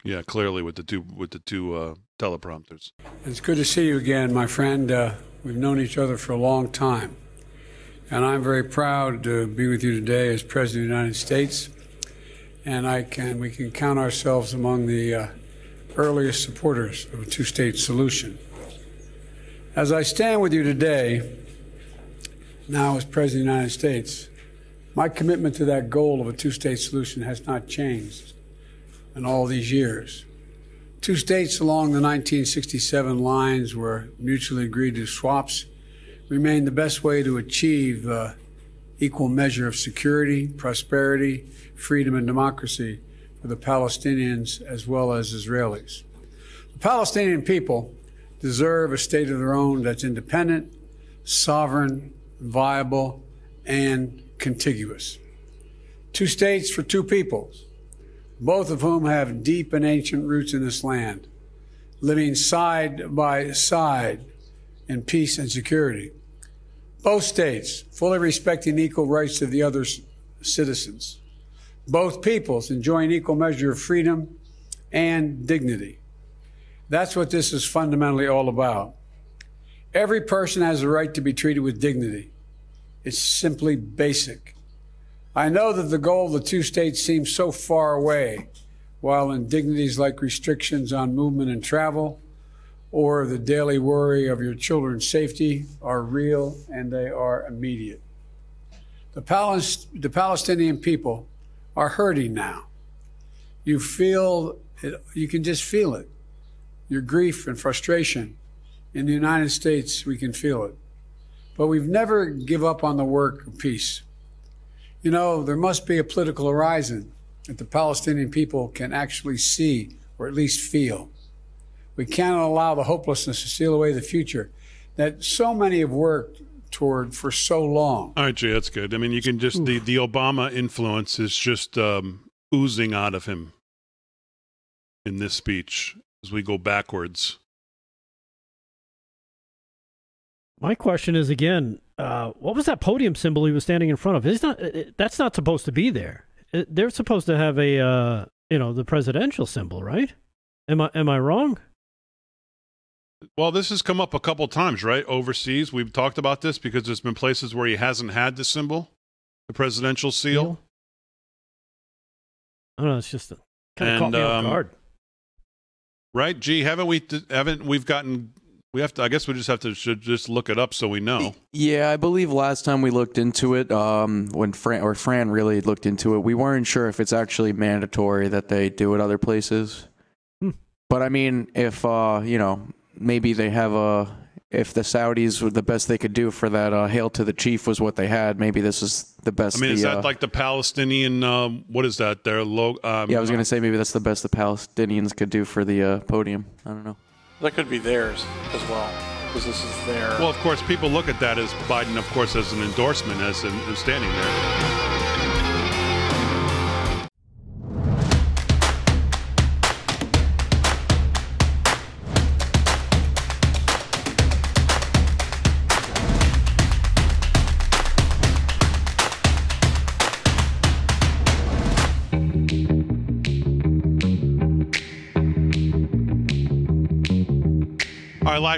yeah, clearly with the two with the two uh, teleprompters. It's good to see you again, my friend. Uh, we've known each other for a long time. And I'm very proud to be with you today as President of the United States. And I can, we can count ourselves among the uh, earliest supporters of a two state solution. As I stand with you today, now as President of the United States, my commitment to that goal of a two state solution has not changed in all these years. Two states along the 1967 lines were mutually agreed to swaps remain the best way to achieve uh, equal measure of security, prosperity, freedom, and democracy for the Palestinians as well as Israelis. The Palestinian people deserve a state of their own that's independent, sovereign, viable, and contiguous. Two states for two peoples, both of whom have deep and ancient roots in this land, living side by side in peace and security. Both states fully respecting equal rights of the other citizens. Both peoples enjoying equal measure of freedom and dignity. That's what this is fundamentally all about. Every person has a right to be treated with dignity. It's simply basic. I know that the goal of the two states seems so far away, while indignities like restrictions on movement and travel or the daily worry of your children's safety are real and they are immediate. The, Palis- the Palestinian people are hurting now. You feel it, you can just feel it. Your grief and frustration. In the United States, we can feel it. But we've never give up on the work of peace. You know, there must be a political horizon that the Palestinian people can actually see or at least feel. We cannot allow the hopelessness to steal away the future that so many have worked toward for so long. All right, Jay, that's good. I mean, you can just the the Obama influence is just um, oozing out of him in this speech as we go backwards. My question is again, uh, what was that podium symbol he was standing in front of? It's not. It, that's not supposed to be there. It, they're supposed to have a, uh, you know, the presidential symbol, right? Am I am I wrong? Well, this has come up a couple times, right? Overseas, we've talked about this because there's been places where he hasn't had the symbol, the presidential seal. I don't know. It's just kind of caught And, me off um, guard. Right? Gee, haven't we? Haven't we've gotten? We have to. I guess we just have to should just look it up so we know. Yeah, I believe last time we looked into it, um, when Fran or Fran really looked into it, we weren't sure if it's actually mandatory that they do it other places. Hmm. But I mean, if uh, you know, maybe they have a. If the Saudis were the best they could do for that uh, "Hail to the Chief" was what they had, maybe this is the best. I mean, the, is that uh, like the Palestinian? Um, what is that? Their logo? Um, yeah, I was gonna say maybe that's the best the Palestinians could do for the uh, podium. I don't know. That could be theirs as well, because this is their. Well, of course, people look at that as Biden, of course, as an endorsement, as in, as standing there.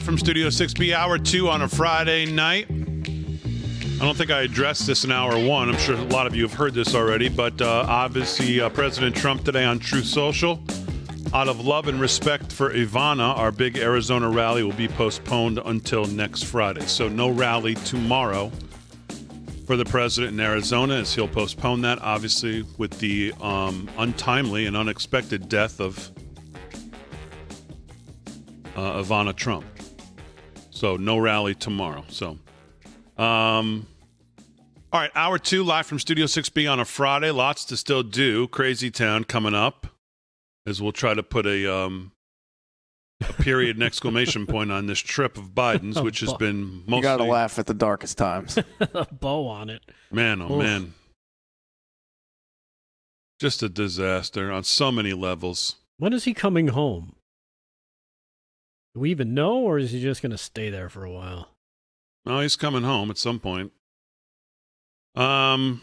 Live from Studio 6B, hour two on a Friday night. I don't think I addressed this in hour one. I'm sure a lot of you have heard this already, but uh, obviously, uh, President Trump today on Truth Social, out of love and respect for Ivana, our big Arizona rally will be postponed until next Friday. So, no rally tomorrow for the president in Arizona, as he'll postpone that, obviously, with the um, untimely and unexpected death of uh, Ivana Trump. So no rally tomorrow. So, um, all right, hour two live from Studio 6B on a Friday. Lots to still do. Crazy Town coming up, as we'll try to put a um a period and exclamation point on this trip of Biden's, which has been mostly you gotta laugh at the darkest times. a bow on it. Man, oh Oof. man. Just a disaster on so many levels. When is he coming home? Do we even know, or is he just going to stay there for a while? No, he's coming home at some point. Um.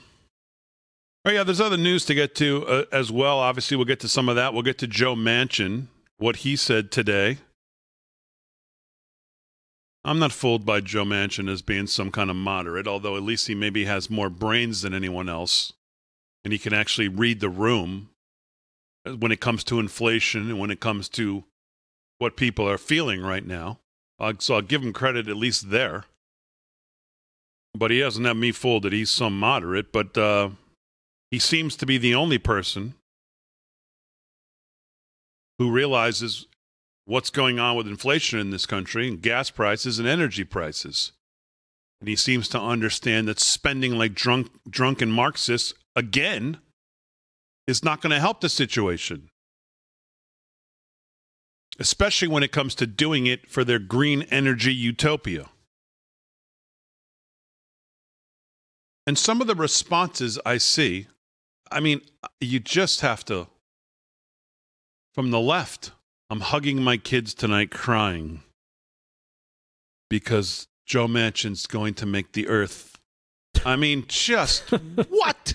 Oh yeah, there's other news to get to uh, as well. Obviously, we'll get to some of that. We'll get to Joe Manchin, what he said today. I'm not fooled by Joe Manchin as being some kind of moderate, although at least he maybe has more brains than anyone else, and he can actually read the room when it comes to inflation and when it comes to what people are feeling right now. Uh, so I'll give him credit at least there. But he doesn't have me fooled that he's some moderate, but uh, he seems to be the only person who realizes what's going on with inflation in this country and gas prices and energy prices. And he seems to understand that spending like drunk, drunken Marxists again is not going to help the situation. Especially when it comes to doing it for their green energy utopia. And some of the responses I see, I mean, you just have to, from the left, I'm hugging my kids tonight crying because Joe Manchin's going to make the earth. I mean, just what?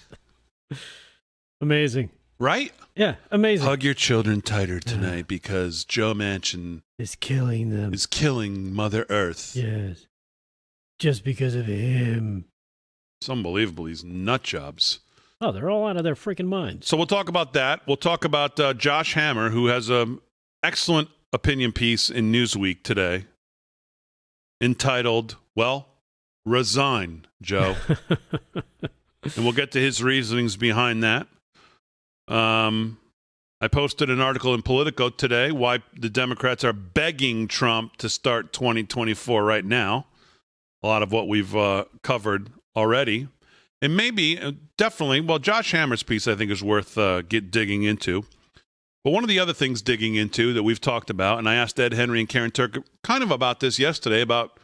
Amazing. Right? Yeah, amazing. Hug your children tighter tonight because Joe Manchin is killing them. Is killing Mother Earth. Yes. Just because of him. It's unbelievable. These nut jobs. Oh, they're all out of their freaking minds. So we'll talk about that. We'll talk about uh, Josh Hammer, who has an excellent opinion piece in Newsweek today entitled, Well, Resign, Joe. and we'll get to his reasonings behind that. Um, I posted an article in Politico today why the Democrats are begging Trump to start 2024 right now. A lot of what we've uh, covered already. And maybe, uh, definitely, well, Josh Hammer's piece I think is worth uh, get digging into. But one of the other things digging into that we've talked about, and I asked Ed Henry and Karyn Turk kind of about this yesterday about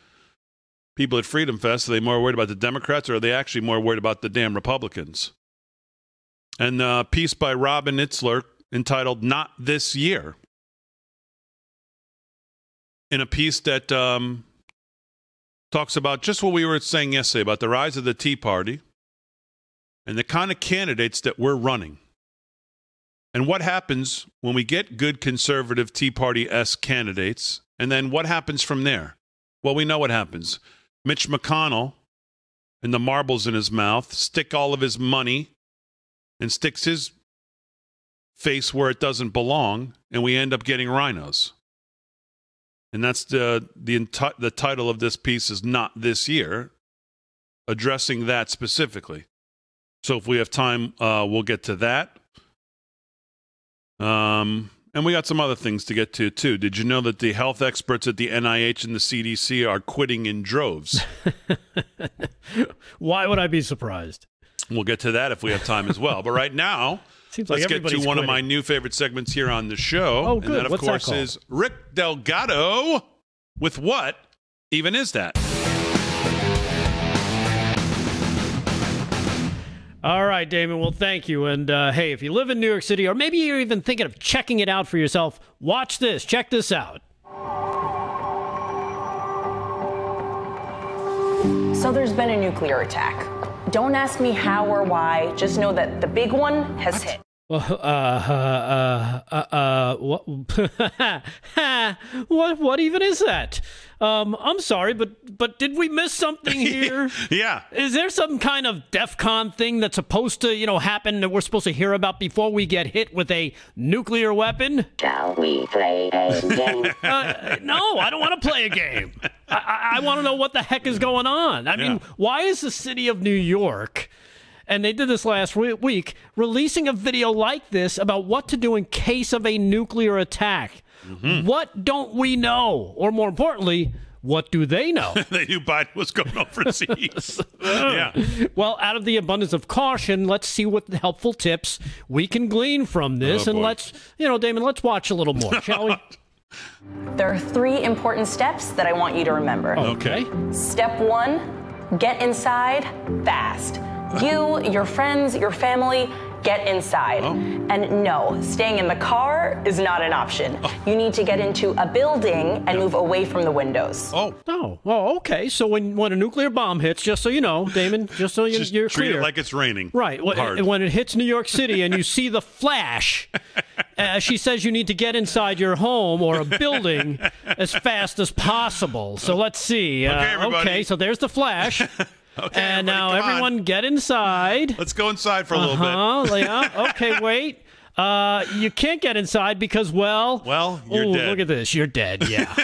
people at Freedom Fest. Are they more worried about the Democrats or are they actually more worried about the damn Republicans? And a piece by Robin Itzler entitled Not This Year. In a piece that um, talks about just what we were saying yesterday about the rise of the Tea Party and the kind of candidates that we're running. And what happens when we get good conservative Tea Party S candidates? And then what happens from there? Well, we know what happens. Mitch McConnell and the marbles in his mouth stick all of his money and sticks his face where it doesn't belong, and we end up getting RINOs. And that's the the enti- the title of this piece is not this year, addressing that specifically. So if we have time, uh, we'll get to that. Um, and we got some other things to get to too. Did you know that the health experts at the NIH and the CDC are quitting in droves? Why would I be surprised? We'll get to that if we have time as well. But right now, Seems let's like get to everybody's one of my new favorite segments here on the show. Oh, And good. that, of What's that course, called? is Rick Delgado with what even is that? All right, Damon. Well, thank you. And uh, hey, if you live in New York City, or maybe you're even thinking of checking it out for yourself, watch this. Check this out. So there's been a nuclear attack. Don't ask me how or why, just know that the big one has hit. Well, uh, uh, uh, what, what, what even is that? Um, I'm sorry, but, but did we miss something here? yeah. Is there some kind of DEFCON thing that's supposed to, you know, happen that we're supposed to hear about before we get hit with a nuclear weapon? Shall we play a game? Uh, no, I don't want to play a game. I, I, I want to know what the heck is going on. I mean, Yeah. why is the city of New York, and they did this last we- week, releasing a video like this about what to do in case of a nuclear attack? Mm-hmm. What don't we know? Or more importantly, what do they know? they knew Biden was going overseas. Oh. yeah. Well, out of the abundance of caution, let's see what helpful tips we can glean from oh, this. Oh, and boy. let's, you know, Damon, let's watch a little more, shall we? There are three important steps that I want you to remember. Okay. Step one get inside fast. You, your friends, your family, get inside. Oh. And no, staying in the car is not an option. You need to get into a building and move away from the windows. Oh. Oh, well, okay. So when, when a nuclear bomb hits, just so you know, Damon, just so you, Just you're treat clear. it like it's raining. Right. When, Hard. when it hits New York City and you see the flash, uh, she says you need to get inside your home or a building as fast as possible. So let's see. Uh, Okay, everybody. okay, so there's the flash. Okay, and now everybody, come on. everyone get inside. Let's go inside for a little Uh-huh, bit. yeah. Okay, wait. Uh, you can't get inside because, well, well, you're ooh, dead. Look at this, you're dead. Yeah,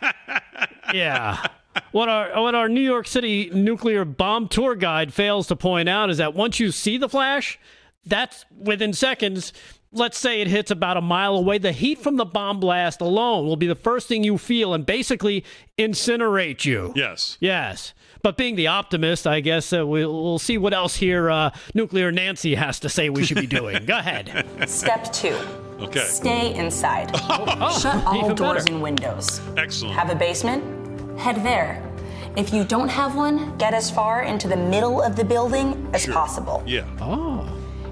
yeah. What our what our New York City nuclear bomb tour guide fails to point out is that once you see the flash, that's within seconds. Let's say it hits about a mile away. The heat from the bomb blast alone will be the first thing you feel and basically incinerate you. Yes. Yes. But being the optimist, I guess uh, we'll, we'll see what else here uh, Nuclear Nancy has to say we should be doing. Go ahead. Step two. Okay. Stay inside. Oh, Shut all doors better. and windows. Excellent. Have a basement? Head there. If you don't have one, get as far into the middle of the building as Sure. possible. Yeah. Oh.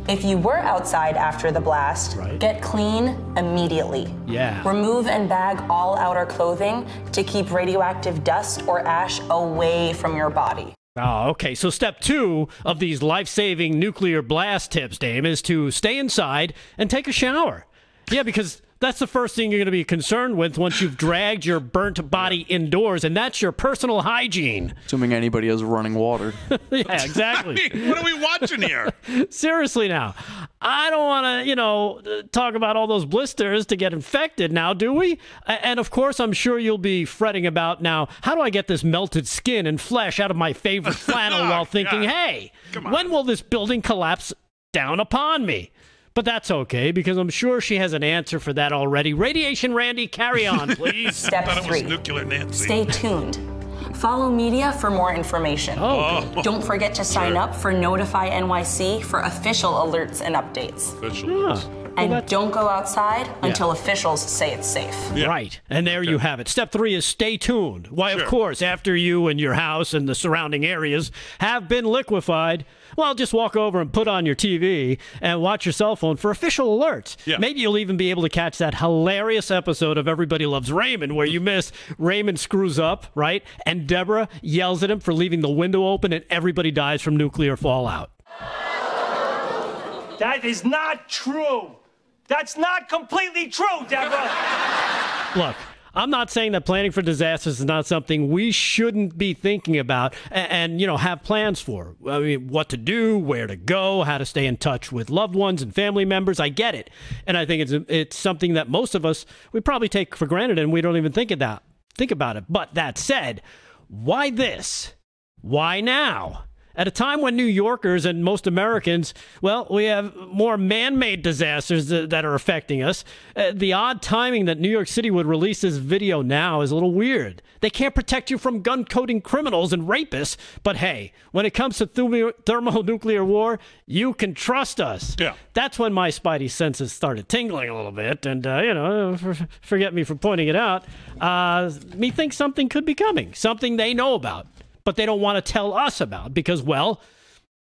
If you were outside after the blast, get clean immediately. Yeah. Remove and bag all outer clothing to keep radioactive dust or ash away from your body. Oh, okay. So step two of these life-saving nuclear blast tips, Dame, is to stay inside and take a shower. Yeah, because that's the first thing you're going to be concerned with once you've dragged your burnt body indoors, and that's your personal hygiene. Assuming anybody has running water. yeah, exactly. what are we watching here? Seriously, now, I don't want to, you know, talk about all those blisters to get infected now, do we? And of course, I'm sure you'll be fretting about now, how do I get this melted skin and flesh out of my favorite flannel while thinking, hey, when will this building collapse down upon me? But that's okay because I'm sure she has an answer for that already. Radiation Randy, carry on, please. Step Thought it was three. nuclear Nancy. Stay tuned. Follow media for more information. Oh, good. Don't forget to sign Sure. up for Notify NYC for official alerts and updates. Official. Ah. and don't go outside until officials say it's safe. Right. And there you have it. Step three is stay tuned. Why, of course, after you and your house and the surrounding areas have been liquefied, well, just walk over and put on your TV and watch your cell phone for official alerts. Yeah. Maybe you'll even be able to catch that hilarious episode of Everybody Loves Raymond where you miss Raymond screws up, right? And Deborah yells at him for leaving the window open and everybody dies from nuclear fallout. That is not true. That's not completely true, Deborah. Look, I'm not saying that planning for disasters is not something we shouldn't be thinking about and, and, you know have plans for. I mean, what to do, where to go, how to stay in touch with loved ones and family members. I get it, and I think it's it's something that most of us we probably take for granted and we don't even think of that think about it. But that said, why this? Why now? At a time when New Yorkers and most Americans, well, we have more man made disasters that, that are affecting us. Uh, the odd timing that New York City would release this video now is a little weird. They can't protect you from gun toting criminals and rapists, but hey, when it comes to thermonuclear war, you can trust us. Yeah. That's when my spidey senses started tingling a little bit, and, uh, you know, for, forget me for pointing it out. Uh, me thinks something could be coming, something they know about but they don't want to tell us about because, well,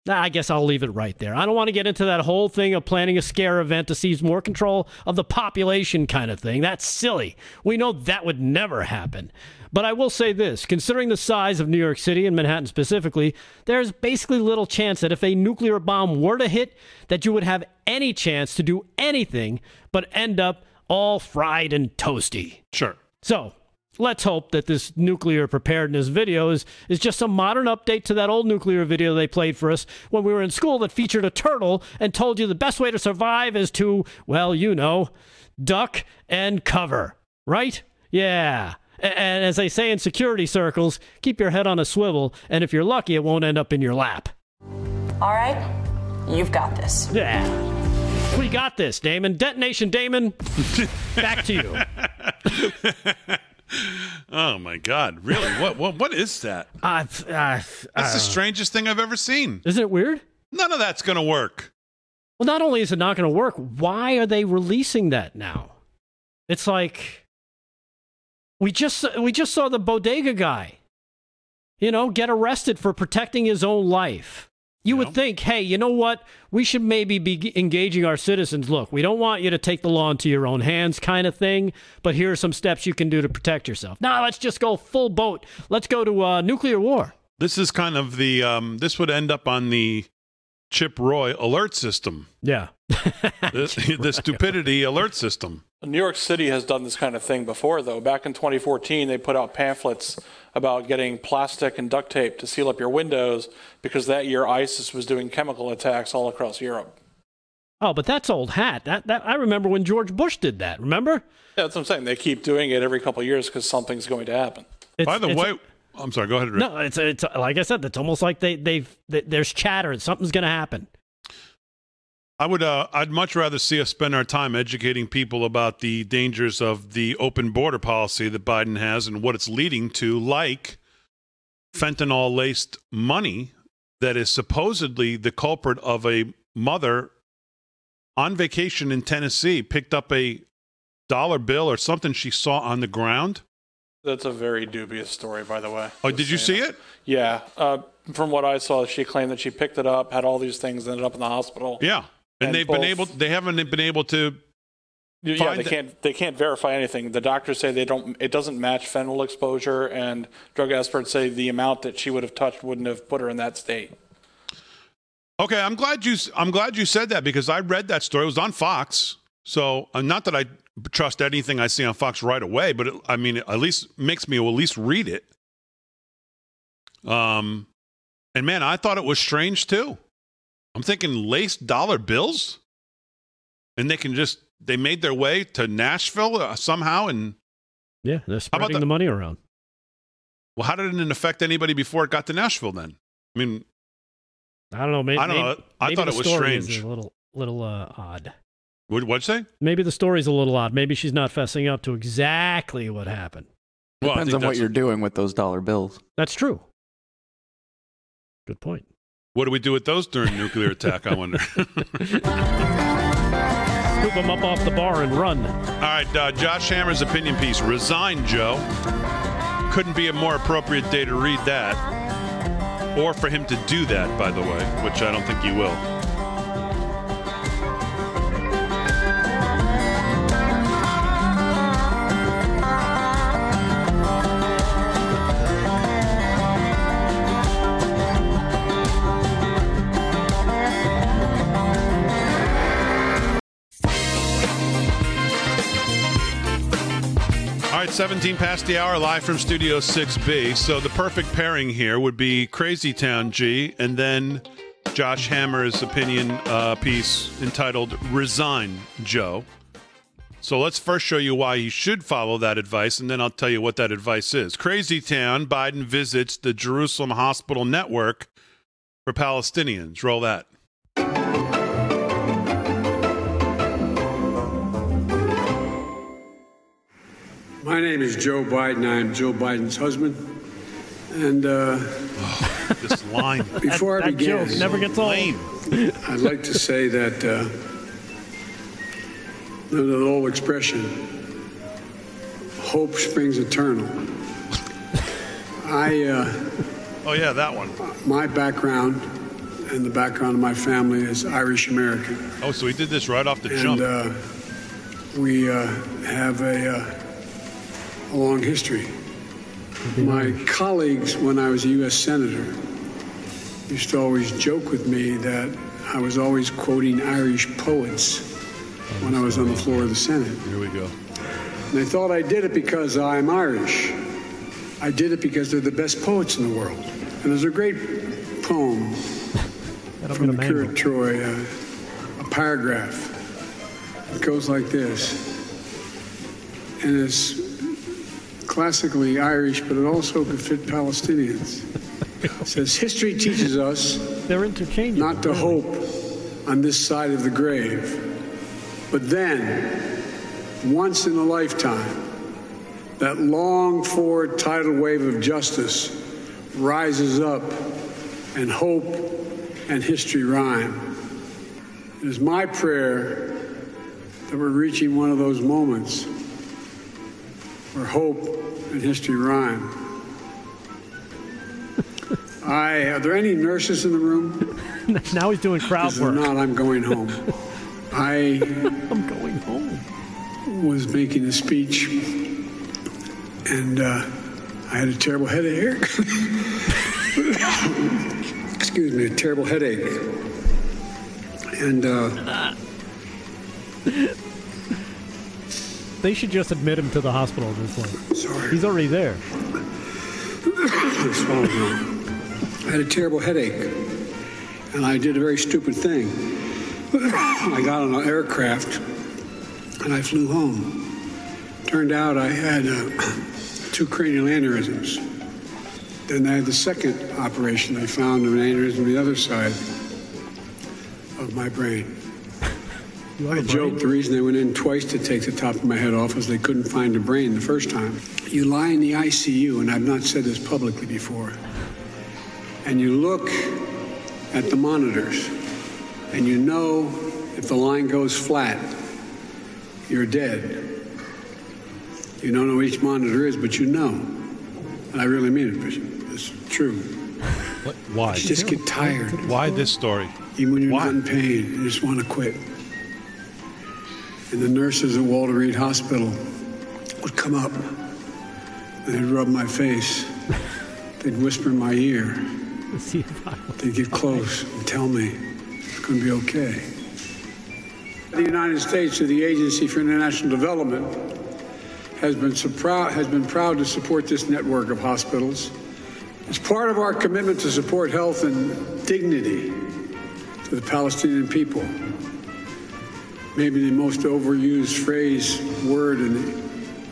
I guess I'll leave it right there. I don't want to get into that whole thing of planning a scare event to seize more control of the population kind of thing. That's silly. We know that would never happen. But I will say this considering the size of New York City and Manhattan specifically, there's basically little chance that if a nuclear bomb were to hit, that you would have any chance to do anything but end up all fried and toasty. Sure. So, let's hope that this nuclear preparedness video is, is just a modern update to that old nuclear video they played for us when we were in school that featured a turtle and told you the best way to survive is to, well, you know, duck and cover. Right? Yeah. And as they say in security circles, keep your head on a swivel, and if you're lucky, it won't end up in your lap. All right, you've got this. Yeah. We got this, Damon. Detonation, Damon. Back to you. Oh my God! Really? What? What? What is that? Uh, uh, That's uh, the strangest thing I've ever seen. Isn't it weird? None of that's gonna work. Well, not only is it not going to work, why are they releasing that now? It's like we just we just saw the bodega guy, you know, get arrested for protecting his own life. You would think, hey, you know what? We should maybe be engaging our citizens. Look, we don't want you to take the law into your own hands, kind of thing. But here are some steps you can do to protect yourself. Now, let's just go full boat. Let's go to uh, nuclear war. This is kind of the um, this would end up on the Chip Roy alert system. Yeah. the, the stupidity alert system. New York City has done this kind of thing before, though. Back in 2014, they put out pamphlets about getting plastic and duct tape to seal up your windows because that year ISIS was doing chemical attacks all across Europe. Oh, but that's old hat. That, that I remember when George Bush did that. Remember? Yeah, that's what I'm saying. They keep doing it every couple of years because something's going to happen. By the way, i I'm sorry. Go ahead. Rick. No, it's it's like I said. It's almost like they they've they, there's chatter. And something's going to happen. I would. Uh, I'd much rather see us spend our time educating people about the dangers of the open border policy that Biden has and what it's leading to, like fentanyl laced money that is supposedly the culprit of a mother on vacation in Tennessee picked up a dollar bill or something she saw on the ground. That's a very dubious story, by the way. Oh, did you see it? Yeah. Uh, from what I saw, she claimed that she picked it up, had all these things, ended up in the hospital. Yeah, and, And they've been both- able. They haven't been able to. Yeah, they can't. They can't verify anything. The doctors say they don't. It doesn't match fentanyl exposure, and drug experts say the amount that she would have touched wouldn't have put her in that state. Okay, I'm glad you. I'm glad you said that because I read that story. It was on Fox. So, uh, not that I trust anything I see on Fox right away, but it, I mean, it at least makes me at least read it. Um, and man, I thought it was strange too. I'm thinking laced dollar bills, and they can just they made their way to Nashville uh, somehow, and Yeah, they're about spreading the- the money around. well, how did it affect anybody before it got to Nashville? Then, I mean, I don't know. Maybe I don't know. I maybe thought it was strange. A little little uh, odd. what what'd say? Maybe the story's a little odd. Maybe she's not fessing up to exactly what happened. Well, Depends on what you're doing with those dollar bills. That's true. Good point. What do we do with those during nuclear attack? I wonder. Scoop them up off the bar and run. All right, uh, Josh Hammer's opinion piece. Resign, Joe. Couldn't be a more appropriate day to read that. Or for him to do that, by the way, which I don't think he will. Right, 17 past the hour, live from Studio 6B. So the perfect pairing here would be Crazy Town G and then Josh Hammer's opinion uh, piece entitled Resign, Joe. So let's first show you why you should follow that advice, and then I'll tell you what that advice is. Crazy Town, Biden visits the Jerusalem Hospital Network for Palestinians. Roll that. My name is Joe Biden. I'm Joe Biden's husband. And uh, This line. before I That begin, joke never gets old. I'd like to say that uh, the, the old expression, hope springs eternal. I, uh, Oh, yeah, that one. my background and the background of my family is Irish American. Oh, so he did this right off the and jump. uh, we uh, have a, uh, a long history. My colleagues, when I was a U.S. Senator, used to always joke with me that I was always quoting Irish poets when I was on the floor of the Senate. Here we go. And they thought I did it because I'm Irish. I did it because they're the best poets in the world. And there's a great poem from the Cure at Troy, uh, a paragraph. It goes like this. And it's classically Irish, but it also could fit Palestinians. It says, History teaches us They're interchangeable. not to hope on this side of the grave, but then, once in a lifetime, that longed for tidal wave of justice rises up and hope and history rhyme. It is my prayer that we're reaching one of those moments where hope and history rhyme. I, are there any nurses in the room? now he's doing crowd work. If not, I'm going home. I I'm going home. was making a speech, and uh, I had a terrible headache. Excuse me, a terrible headache. And uh, They should just admit him to the hospital at this point. Sorry. He's already there. I. I had a terrible headache, and I did a very stupid thing. I got on an aircraft, and I flew home. Turned out I had uh, two cranial aneurysms. Then I had the second operation. They found an aneurysm on the other side of my brain. I joked the reason they went in twice to take the top of my head off was they couldn't find a brain the first time. You lie in the ICU, and I've not said this publicly before, and you look at the monitors, and you know if the line goes flat, you're dead. You don't know what each monitor is, but you know. And I really mean it, Bishop. It's true. What, why? You just get tired. Why this story? Even when you're not in pain, you just want to quit. And the nurses at Walter Reed Hospital would come up and they'd rub my face. They'd whisper in my ear. They'd get close and tell me it's going to be okay. The United States, through the Agency for International Development, has been, proud, has been proud to support this network of hospitals. It's part of our commitment to support health and dignity to the Palestinian people. Maybe the most overused phrase, word in the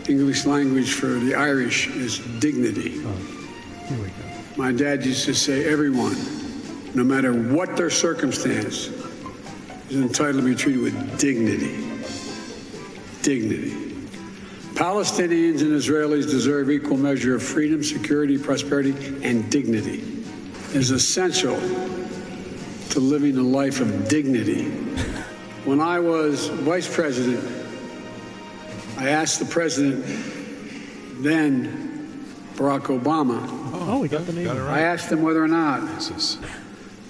English language for the Irish is dignity. My dad used to say, everyone, no matter what their circumstance, is entitled to be treated with dignity. Dignity. Palestinians and Israelis deserve equal measure of freedom, security, prosperity, and dignity. It is essential to living a life of dignity. When I was vice president, I asked the president, then Barack Obama, Oh, we got the name. I asked him whether or not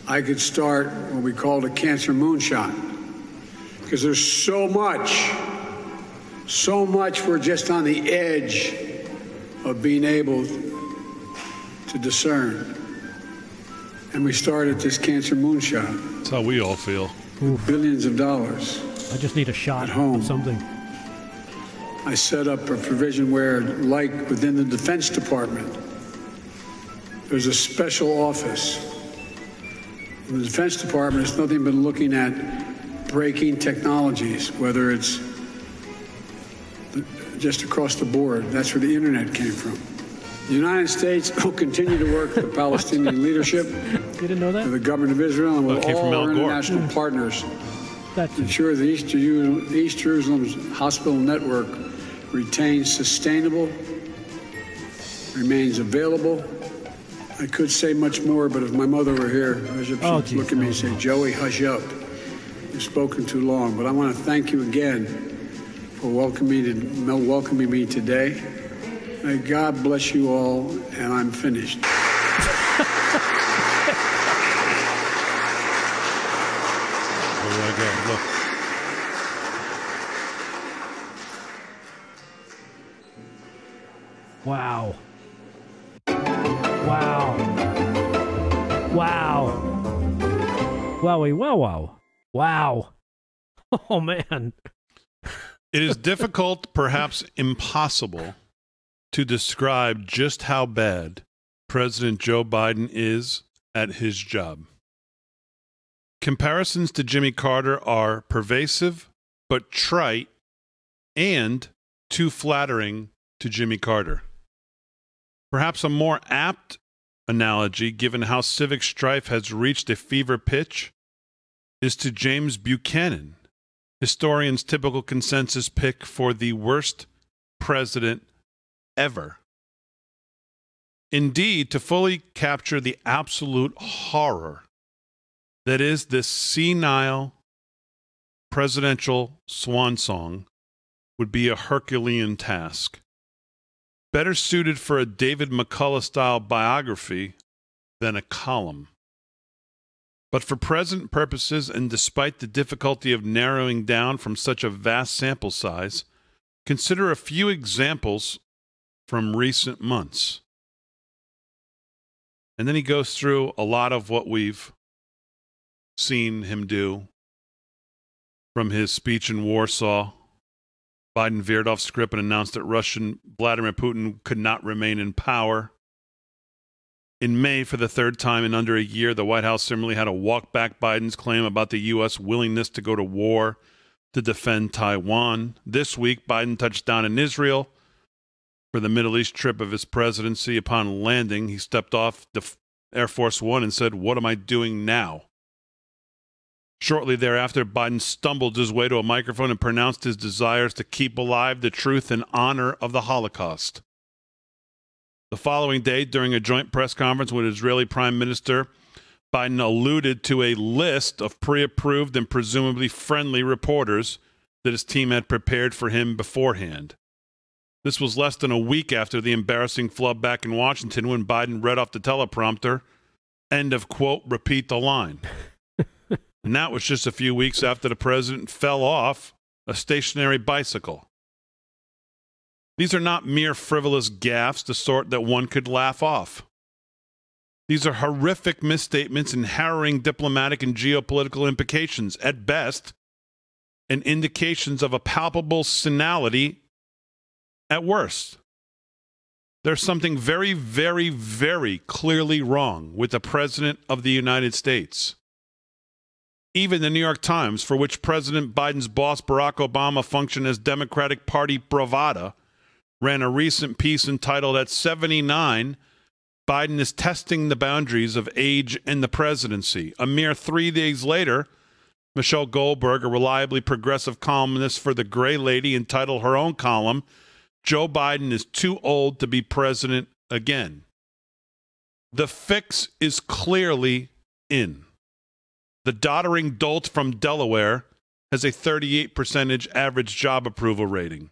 I could start what we called a cancer moonshot. Because there's so much, so much we're just on the edge of being able to discern. And we started this cancer moonshot. That's how we all feel. Billions of dollars. I just need a shot At home. of something. I set up a provision where, like within the Defense Department, there's a special office. In the Defense Department, it's nothing but looking at breaking technologies, whether it's just across the board. That's where the internet came from. The United States will continue to work with the Palestinian leadership, You didn't know that? the government of Israel, and with it came from all Al our Gore. international hmm. partners That's ensure the East, Jeru- East Jerusalem's hospital network retains sustainable, remains available. I could say much more, but if my mother were here, Bishop, Oh, she'd geez, look at me no, and say, Joey, hush up. You've spoken too long. But I want to thank you again for welcoming me, to, welcoming me today. May God bless you all, and I'm finished. Where do I go? Look. Wow. Wow. Wow. Wowie, wow, wow. Wow. Oh, man. It is difficult, perhaps impossible, to describe just how bad President Joe Biden is at his job. Comparisons to Jimmy Carter are pervasive, but trite and too flattering to Jimmy Carter. Perhaps a more apt analogy, given how civic strife has reached a fever pitch, is to James Buchanan, historians' typical consensus pick for the worst president ever. Indeed, to fully capture the absolute horror that is this senile presidential swan song would be a Herculean task. Better suited for a David McCullough style biography than a column. But for present purposes, and despite the difficulty of narrowing down from such a vast sample size, consider a few examples from recent months. And then he goes through a lot of what we've seen him do from his speech in Warsaw. Biden veered off script and announced that Russian Vladimir Putin could not remain in power. In May, for the third time in under a year, the White House similarly had to walk back Biden's claim about the U.S. willingness to go to war to defend Taiwan. This week, Biden touched down in Israel for the Middle East trip of his presidency. Upon landing, he stepped off the Air Force One and said, What am I doing now? Shortly thereafter, Biden stumbled his way to a microphone and pronounced his desires to keep alive the truth and honor of the Holocaust. The following day, during a joint press conference with Israeli Prime Minister, Biden alluded to a list of pre approved and presumably friendly reporters that his team had prepared for him beforehand. This was less than a week after the embarrassing flub back in Washington when Biden read off the teleprompter, end of quote, repeat the line. and that was just a few weeks after the president fell off a stationary bicycle. These are not mere frivolous gaffes, the sort that one could laugh off. These are horrific misstatements and harrowing diplomatic and geopolitical implications, at best, and indications of a palpable senility at worst. There's something very, very, very clearly wrong with the President of the United States. Even the New York Times, for which President Biden's boss Barack Obama functioned as Democratic Party bravada, ran a recent piece entitled At 79, Biden is testing the boundaries of age and the presidency. A mere three days later, Michelle Goldberg, a reliably progressive columnist for The Gray Lady, entitled her own column, Joe Biden is too old to be president again. The fix is clearly in. The doddering dolt from Delaware has a 38 percentage average job approval rating,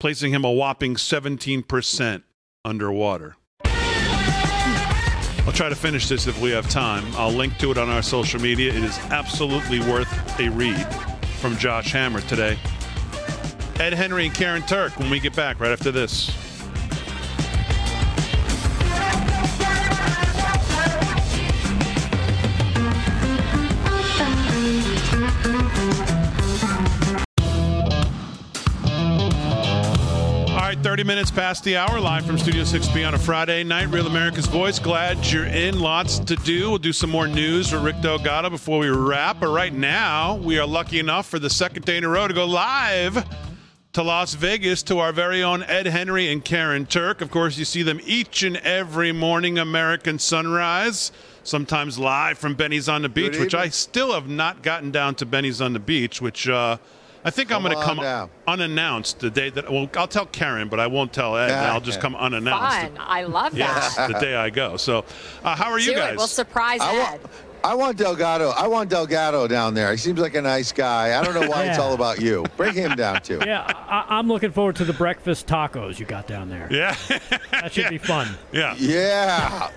placing him a whopping 17% underwater. I'll try to finish this if we have time. I'll link to it on our social media. It is absolutely worth a read from Josh Hammer today. Ed Henry and Karyn Turk when we get back right after this. All right, 30 minutes past the hour, live from Studio 6B on a Friday night. Real America's Voice. Glad you're in. Lots to do. We'll do some more news with Rick Delgado before we wrap. But right now, we are lucky enough for the second day in a row to go live to Las Vegas to our very own Ed Henry and Karyn Turk. Of course, you see them each and every morning, American Sunrise, sometimes live from Benny's on the Beach, which I still have not gotten down to Benny's on the Beach, which uh, I think I'm going to come down. unannounced the day that, well, I'll tell Karyn, but I won't tell Ed. and I'll just come unannounced. Fun. I love that. Yes, the day I go. So, uh, how are you Do guys? it. We'll surprise I Ed. Want, I want Delgado. I want Delgado down there. He seems like a nice guy. I don't know why it's all about you. Bring him down too. Yeah, I, I'm looking forward to the breakfast tacos you got down there. Yeah, that should be fun. Yeah. Yeah.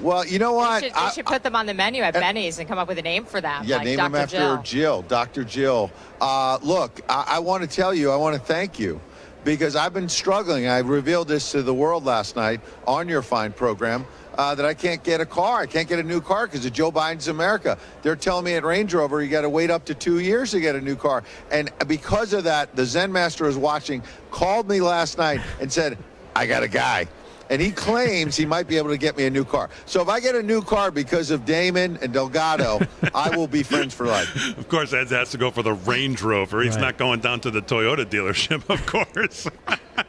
well, you know They what? should, they I- should put them on the menu at Benny's and come up with a name for them. Yeah, like name Dr. him after Jill. Jill, Dr. Jill. Uh, look, I, I want to tell you, I want to thank you because I've been struggling. I revealed this to the world last night on your fine program. Uh, that I can't get a car. I can't get a new car because of Joe Biden's America. They're telling me at Range Rover you got to wait up to two years to get a new car. And because of that, the Zen Master is watching, called me last night and said, I got a guy. And he claims he might be able to get me a new car. So if I get a new car because of Damon and Delgado, I will be friends for life. Of course, Ed has to go for the Range Rover. He's Right. not going down to the Toyota dealership, of course.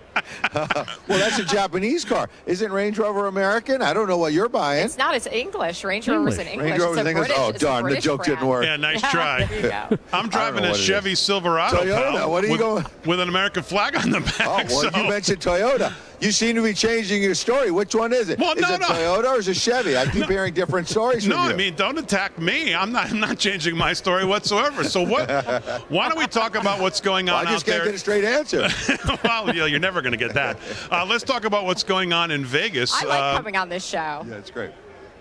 well, that's a Japanese car. Isn't Range Rover American? I don't know what you're buying. It's not. It's English. Range Rover's in English. Range Rover's it's English? British, Oh, darn, the British joke didn't work. Yeah, nice try. there. I'm driving know a Chevy Silverado. Toyota, pal, what are you with, going- With an American flag on the back. Oh, well, so- you mentioned Toyota. You seem to be changing your story. Which one is it? Well, Is no, it no. Toyota or is it Chevy? I keep hearing different stories No, from you. I mean, don't attack me. I'm not. I'm not changing my story whatsoever. So what? why don't we talk about what's going on Well, on I just out can't there? get a straight answer. well, yeah, you're never going to get that. Uh, let's talk about what's going on in Vegas. I like Uh, coming on this show. Yeah, it's great.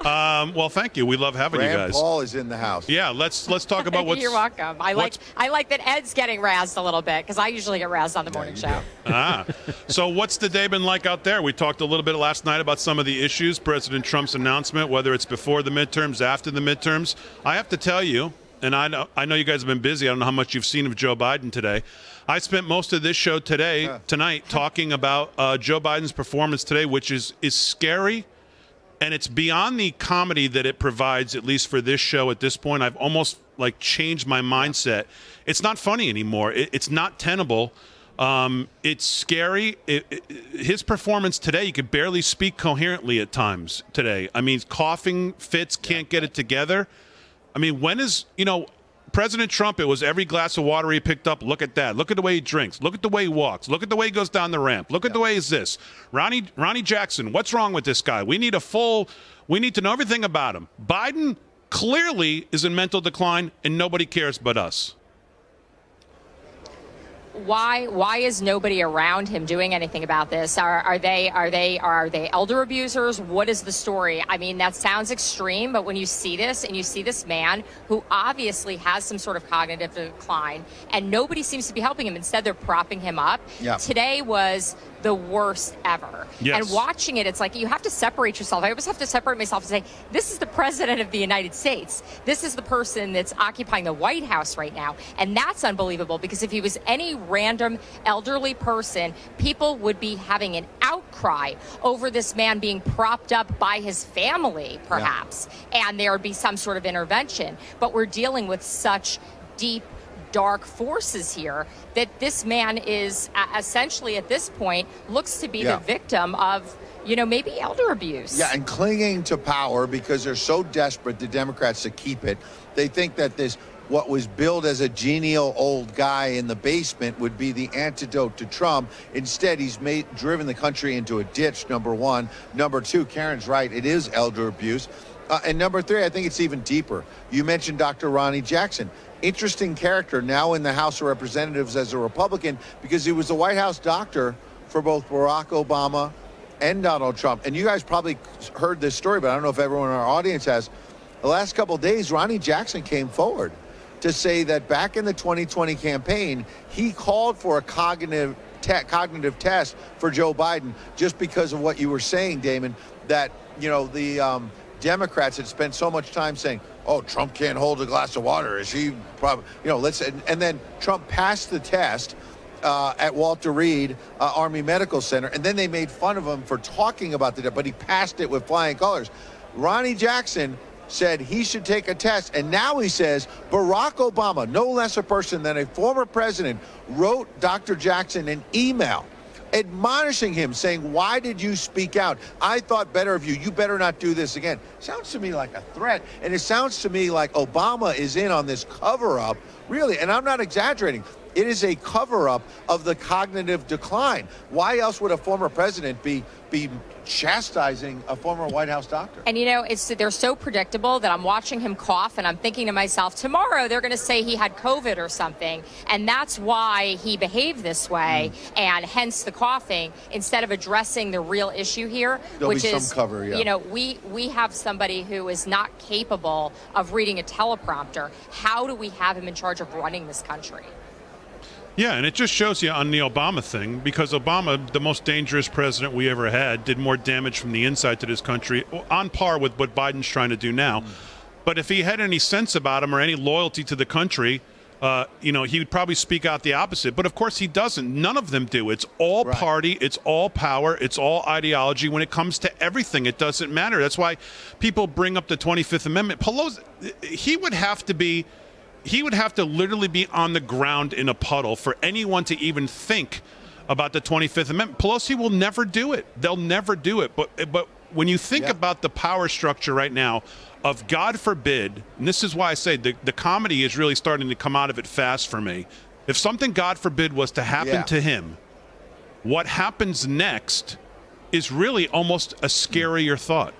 Um, well, thank you. We love having you Rand guys. Paul is in the house. Yeah, let's let's talk about what's. You're welcome. I like I like that Ed's getting razzed a little bit because I usually get razzed on the morning show. ah, so what's the day been like out there? We talked a little bit last night about some of the issues, President Trump's announcement, whether it's before the midterms, after the midterms. I have to tell you, and I know I know you guys have been busy. I don't know how much you've seen of Joe Biden today. I spent most of this show today, tonight, talking about uh, Joe Biden's performance today, which is is scary and it's beyond the comedy that it provides at least for this show at this point. I've almost like changed my mindset. It's not funny anymore. It, it's not tenable. Um, it's scary. It, it- his performance today you could barely speak coherently at times today. I mean coughing fits can't get it together. I mean when is you know President Trump, it was every glass of water he picked up. Look at that. Look at the way he drinks. Look at the way he walks. Look at the way he goes down the ramp. Look at the way he's this. Ronny Ronny Jackson, what's wrong with this guy? We need a full we need to know everything about him. Biden clearly is in mental decline and nobody cares but us. Why why is nobody around him doing anything about this? Are are they are they are they elder abusers? What is the story? I mean, that sounds extreme, but when you see this and you see this man who obviously has some sort of cognitive decline and nobody seems to be helping him, instead they're propping him up. Yeah. Today was the worst ever. Yes. And watching it, it's like you have to separate yourself. I always have to separate myself and say, this is the president of the United States. This is the person that's occupying the White House right now. And that's unbelievable because if he was any random elderly person, people would be having an outcry over this man being propped up by his family, perhaps. And there would be some sort of intervention. But we're dealing with such deep dark forces here that this man is essentially at this point looks to be Yeah. the victim of you know maybe elder abuse Yeah, and clinging to power because they're so desperate, the Democrats, to keep it. They think that this, what was billed as a genial old guy in the basement, would be the antidote to Trump. Instead, he's made driven the country into a ditch. Number one. Number two, Karyn's right. It is elder abuse. Uh, and number three, I think it's even deeper. You mentioned Dr. Ronny Jackson. Interesting character now in the House of Representatives as a Republican because he was the White House doctor for both Barack Obama and Donald Trump. And you guys probably heard this story, but I don't know if everyone in our audience has. The last couple days, Ronny Jackson came forward to say that back in the 2020 campaign, he called for a cognitive te- cognitive test for Joe Biden just because of what you were saying, Damon. That you know the um, Democrats had spent so much time saying, "Oh, Trump can't hold a glass of water." Is he? Probably, you know, let's. And, and then Trump passed the test uh, at Walter Reed uh, Army Medical Center, and then they made fun of him for talking about the, but he passed it with flying colors. Ronny Jackson said he should take a test, and now he says Barack Obama, no less a person than a former president, wrote Dr. Jackson an email admonishing him, saying, Why did you speak out? I thought better of you. You better not do this again. Sounds to me like a threat. And it sounds to me like Obama is in on this cover up, really. And I'm not exaggerating. It is a cover up of the cognitive decline. Why else would a former president be, be chastising a former White House doctor? and you know it's they're so predictable that i'm watching him cough and i'm thinking to myself tomorrow they're going to say he had covid or something and that's why he behaved this way Mm. and hence the coughing instead of addressing the real issue here There'll which be some is cover, yeah. you know we we have somebody who is not capable of reading a teleprompter how do we have him in charge of running this country Yeah, and it just shows you on the Obama thing because Obama, the most dangerous president we ever had, did more damage from the inside to this country on par with what Biden's trying to do now. But if he had any sense about him or any loyalty to the country, uh, you know, he would probably speak out the opposite. But of course, he doesn't. None of them do. It's all party, it's all power, it's all ideology. When it comes to everything, it doesn't matter. That's why people bring up the 25th Amendment. Pelosi, he would have to be he would have to literally be on the ground in a puddle for anyone to even think about the 25th Amendment. Pelosi will never do it. They'll never do it. But eh, but when you think about the power structure right now of God forbid, and this is why I say the, the comedy is really starting to come out of it fast for me. If something God forbid was to happen Yeah. to him, what happens next is really almost a scarier thought.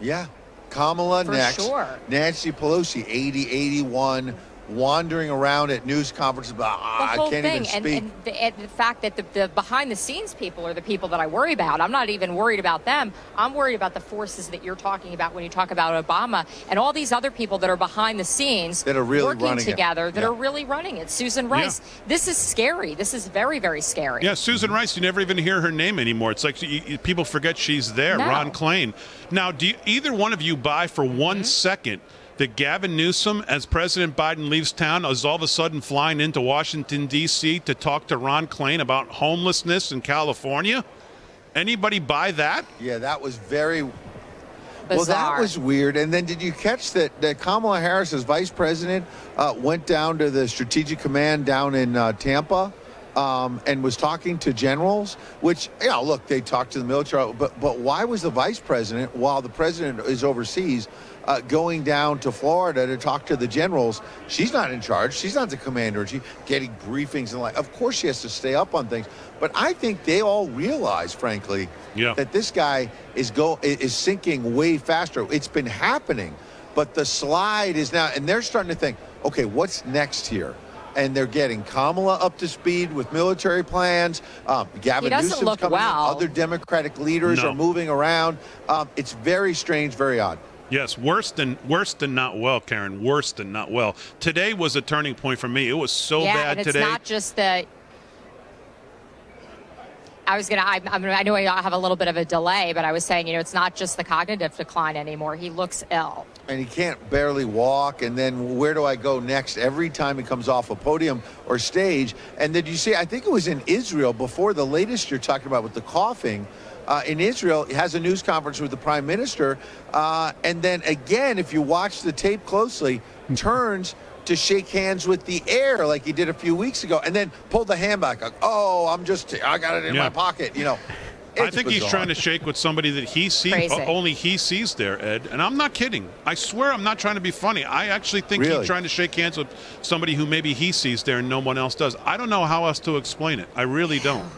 Yeah. Kamala For next. sure. Nancy Pelosi, 80, 81. Wandering around at news conferences about the "Ah, I can't thing, even speak. and, the, and the fact that the, the behind the scenes people are the people that I worry about. I'm not even worried about them. I'm worried about the forces that you're talking about when you talk about Obama and all these other people that are behind the scenes That are really working running it. together that Yeah. are really running it. Susan Rice. This is scary. This is very very scary. Yeah, Susan Rice. You never even hear her name anymore. It's like you, you- people forget she's there. No. Ron Klain. Now, do you, either one of you buy for one Mm-hmm. second that Gavin Newsom, as President Biden leaves town, is all of a sudden flying into Washington D.C. to talk to Ron Klain about homelessness in California? Anybody buy that? Yeah, that was very. Bizarre. Well, that was weird. And then did you catch that, that Kamala Harris, as vice president, uh, went down to the strategic command down in uh, Tampa um, and was talking to generals? Which, you know, look, they talked to the military, but but why was the vice president, while the president is overseas, uh, going down to Florida to talk to the generals? She's not in charge. She's not the commander in chief, getting briefings and like. Of course, she has to stay up on things. But I think they all realize, frankly, Yeah. that this guy is go is sinking way faster. It's been happening, but the slide is now, and they're starting to think, okay, what's next here? And they're getting Kamala up to speed with military plans. Um, Gavin He doesn't Newsom's look coming well. Other Democratic leaders No. are moving around. Um, it's very strange, very odd. Yes, worse than worse than not well, Karyn. Worse than not well. Today was a turning point for me. It was so yeah, bad and it's today. not just the. I was gonna. I, I'm gonna. I know I have a little bit of a delay, but I was saying, you know, it's not just the cognitive decline anymore. He looks ill. and he can't barely walk. And then where do I go next? Every time he comes off a podium or stage. And did you see? I think it was in Israel before the latest you're talking about with the coughing. Uh, in Israel, has a news conference with the prime minister, uh, and then again, if you watch the tape closely, turns to shake hands with the air like he did a few weeks ago, and then pulled the hand back. Like, oh, I'm just, I got it in Yeah. my pocket. You know, I It's think he's trying to shake with somebody that he sees Crazy. only he sees there, Ed. And I'm not kidding. I swear I'm not trying to be funny. I actually think Really? he's trying to shake hands with somebody who maybe he sees there and no one else does. I don't know how else to explain it. I really don't.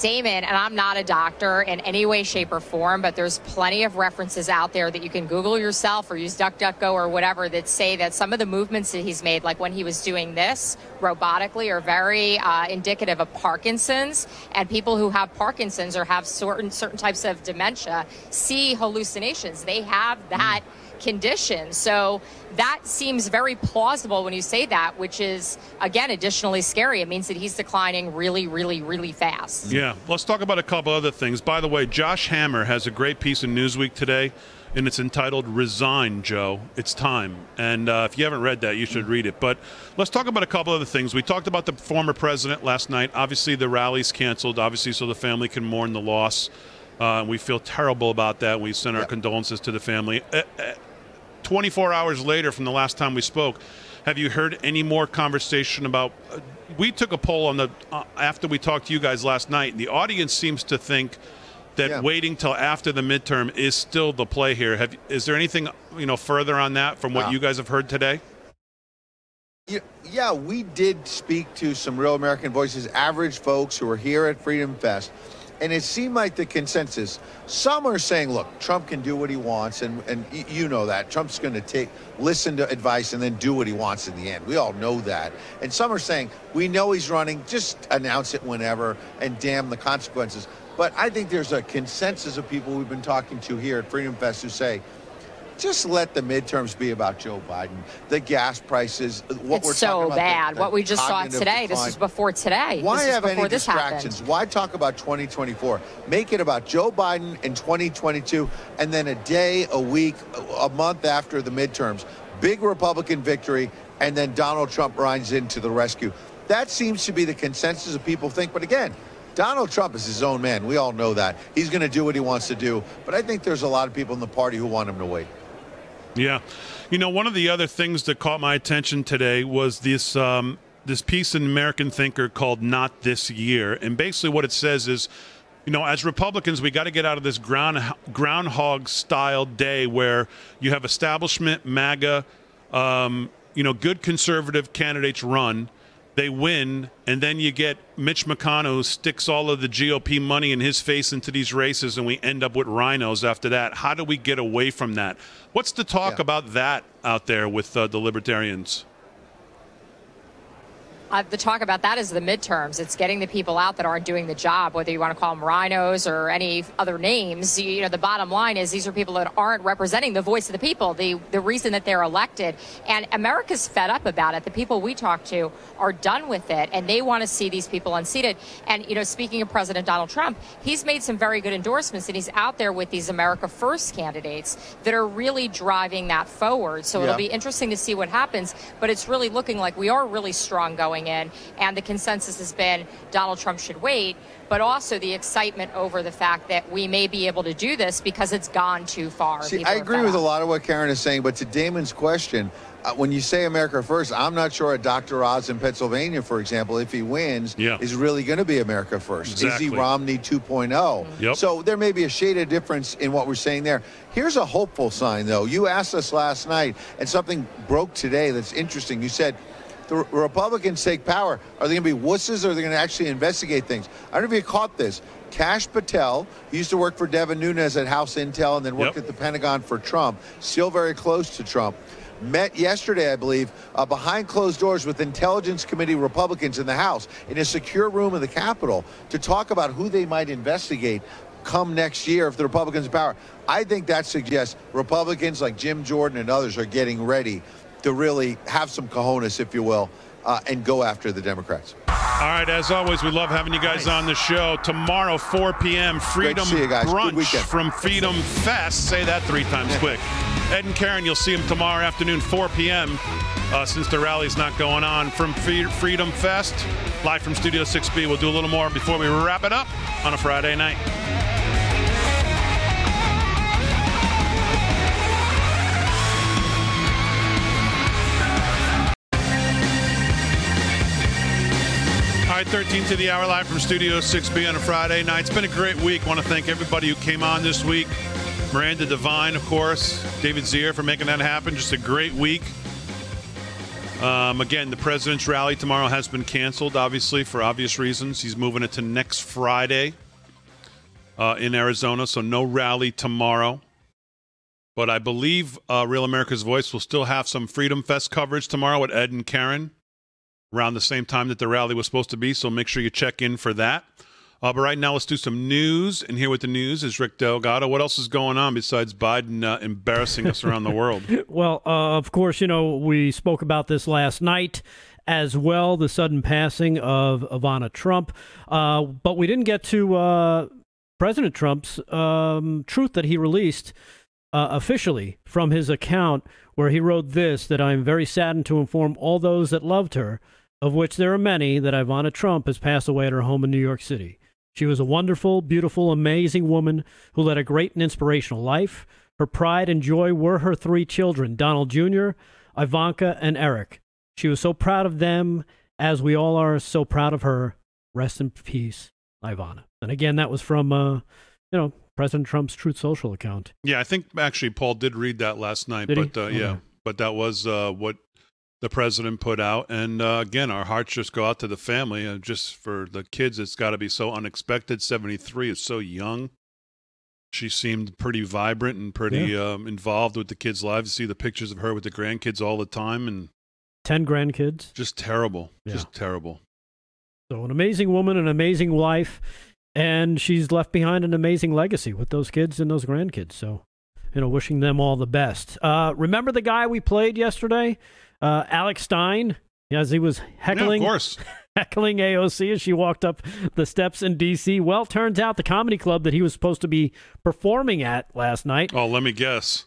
Damon, and I'm not a doctor in any way, shape, or form, but there's plenty of references out there that you can Google yourself or use DuckDuckGo or whatever that say that some of the movements that he's made, like when he was doing this robotically, are very uh, indicative of Parkinson's. And people who have Parkinson's or have certain certain types of dementia see hallucinations. They have that condition. So that seems very plausible when you say that, which is, again, additionally scary. It means that he's declining really, really, really fast. Yeah. Let's talk about a couple other things. By the way, Josh Hammer has a great piece in Newsweek today, and it's entitled Resign, Joe. It's time. And uh, if you haven't read that, you should read it. But let's talk about a couple other things. We talked about the former president last night. Obviously, the rally's canceled, obviously, so the family can mourn the loss. Uh, we feel terrible about that. We send our condolences to the family. Uh, uh, 24 hours later from the last time we spoke, have you heard any more conversation about? Uh, we took a poll on the uh, after we talked to you guys last night. The audience seems to think that waiting till after the midterm is still the play here. Have is there anything you know further on that from what you guys have heard today? Yeah, yeah, we did speak to some real American voices, average folks who are here at Freedom Fest. And it seemed like the consensus. Some are saying, look, Trump can do what he wants, and, and you know that. Trump's going to take listen to advice and then do what he wants in the end. We all know that. And some are saying, we know he's running, just announce it whenever and damn the consequences. But I think there's a consensus of people we've been talking to here at Freedom Fest who say, just let the midterms be about Joe Biden, the gas prices, what it's we're so talking about. the- bad. the what we just saw today, this decline. was before today. Why this have any this distractions? happened. Why talk about 2024? Make it about Joe Biden in 2022, and then a day, a week, a month after the midterms, big Republican victory, and then Donald Trump rides into the rescue. That seems to be the consensus of people think. But again, Donald Trump is his own man. We all know that. He's going to do what he wants to do. But I think there's a lot of people in the party who want him to wait. Yeah, you know, one of the other things that caught my attention today was this um, this piece in American Thinker called "Not This Year," and basically what it says is, you know, as Republicans, we got to get out of this ground groundhog style day where you have establishment, MAGA, um, you know, good conservative candidates run. They win, and then you get Mitch McConnell who sticks all of the GOP money in his face into these races, and we end up with RINOs after that. How do we get away from that? What's the talk about that out there with uh, the libertarians? Uh, the talk about that is the midterms. It's getting the people out that aren't doing the job, whether you want to call them RINOs or any other names. You, you know, the bottom line is these are people that aren't representing the voice of the people, the the reason that they're elected. And America's fed up about it. The people we talk to are done with it, and they want to see these people unseated. And you know, speaking of President Donald Trump, he's made some very good endorsements, and he's out there with these America First candidates that are really driving that forward. So Yeah. it'll be interesting to see what happens. But it's really looking like we are really strong going in, and the consensus has been Donald Trump should wait. But also the excitement over the fact that we may be able to do this because it's gone too far. See, People I agree fed with a lot of what Karyn is saying, but to Damon's question, uh, when you say America first, I'm not sure a Dr. Oz in Pennsylvania, for example, if he wins, Yeah. is really going to be America first. Exactly. Is he Romney 2.0? Yep. So there may be a shade of difference in what we're saying there. Here's a hopeful sign, though. You asked us last night, and something broke today that's interesting. You said, the Republicans take power. Are they going to be wusses or are they going to actually investigate things? I don't know if you caught this. Kash Patel, used to work for Devin Nunes at House Intel and then worked Yep. at the Pentagon for Trump, still very close to Trump, met yesterday, I believe, uh, behind closed doors with Intelligence Committee Republicans in the House in a secure room in the Capitol to talk about who they might investigate come next year if the Republicans are in power. I think that suggests Republicans like Jim Jordan and others are getting ready to really have some cojones, if you will, uh, and go after the Democrats. All right, as always, we love having you guys on the show. Tomorrow, 4 p.m., Freedom see you guys. Good Brunch weekend. from Freedom Fest. Say that three times quick. Ed and Karyn, you'll see them tomorrow afternoon, 4 p.m., uh, since the rally's not going on from Freedom Fest. Live from Studio 6B. We'll do a little more before we wrap it up on a Friday night. Right, 13 to the hour live from Studio 6B on a Friday night. It's been a great week. want to thank everybody who came on this week. Miranda Devine, of course, David Zier for making that happen. Just a great week. Um, again, the president's rally tomorrow has been canceled, obviously, for obvious reasons. He's moving it to next Friday uh, in Arizona, so no rally tomorrow. But I believe uh, Real America's Voice will still have some Freedom Fest coverage tomorrow with Ed and Karyn around the same time that the rally was supposed to be. So make sure you check in for that. Uh, but right now, let's do some news. And here with the news is Rick Delgado. What else is going on besides Biden uh, embarrassing us around the world? Well, uh, of course, you know, we spoke about this last night as well the sudden passing of Ivana Trump. Uh, but we didn't get to uh, President Trump's um, truth that he released uh, officially from his account, where he wrote this that I am very saddened to inform all those that loved her, of which there are many, that Ivana Trump has passed away at her home in New York City. She was a wonderful, beautiful, amazing woman who led a great and inspirational life. Her pride and joy were her three children, Donald Jr., Ivanka, and Eric. She was so proud of them, as we all are so proud of her. Rest in peace, Ivana. And again, that was from, uh, you know, President Trump's Truth Social account. Yeah, I think actually Paul did read that last night. Did but uh, yeah, Okay. but that was uh, what the president put out. And uh, again, our hearts just go out to the family. Uh, just for the kids, it's got to be so unexpected. 73 is so young. She seemed pretty vibrant and pretty um, involved with the kids' lives. See the pictures of her with the grandkids all the time, and 10 grandkids. just terrible. Yeah. Just terrible. So, an amazing woman, an amazing wife, and she's left behind an amazing legacy with those kids and those grandkids. So, you know, wishing them all the best. Uh, remember the guy we played yesterday, uh, Alex Stein, as he was heckling, course. heckling AOC as she walked up the steps in D.C. Well, turns out the comedy club that he was supposed to be performing at last night. Oh, let me guess.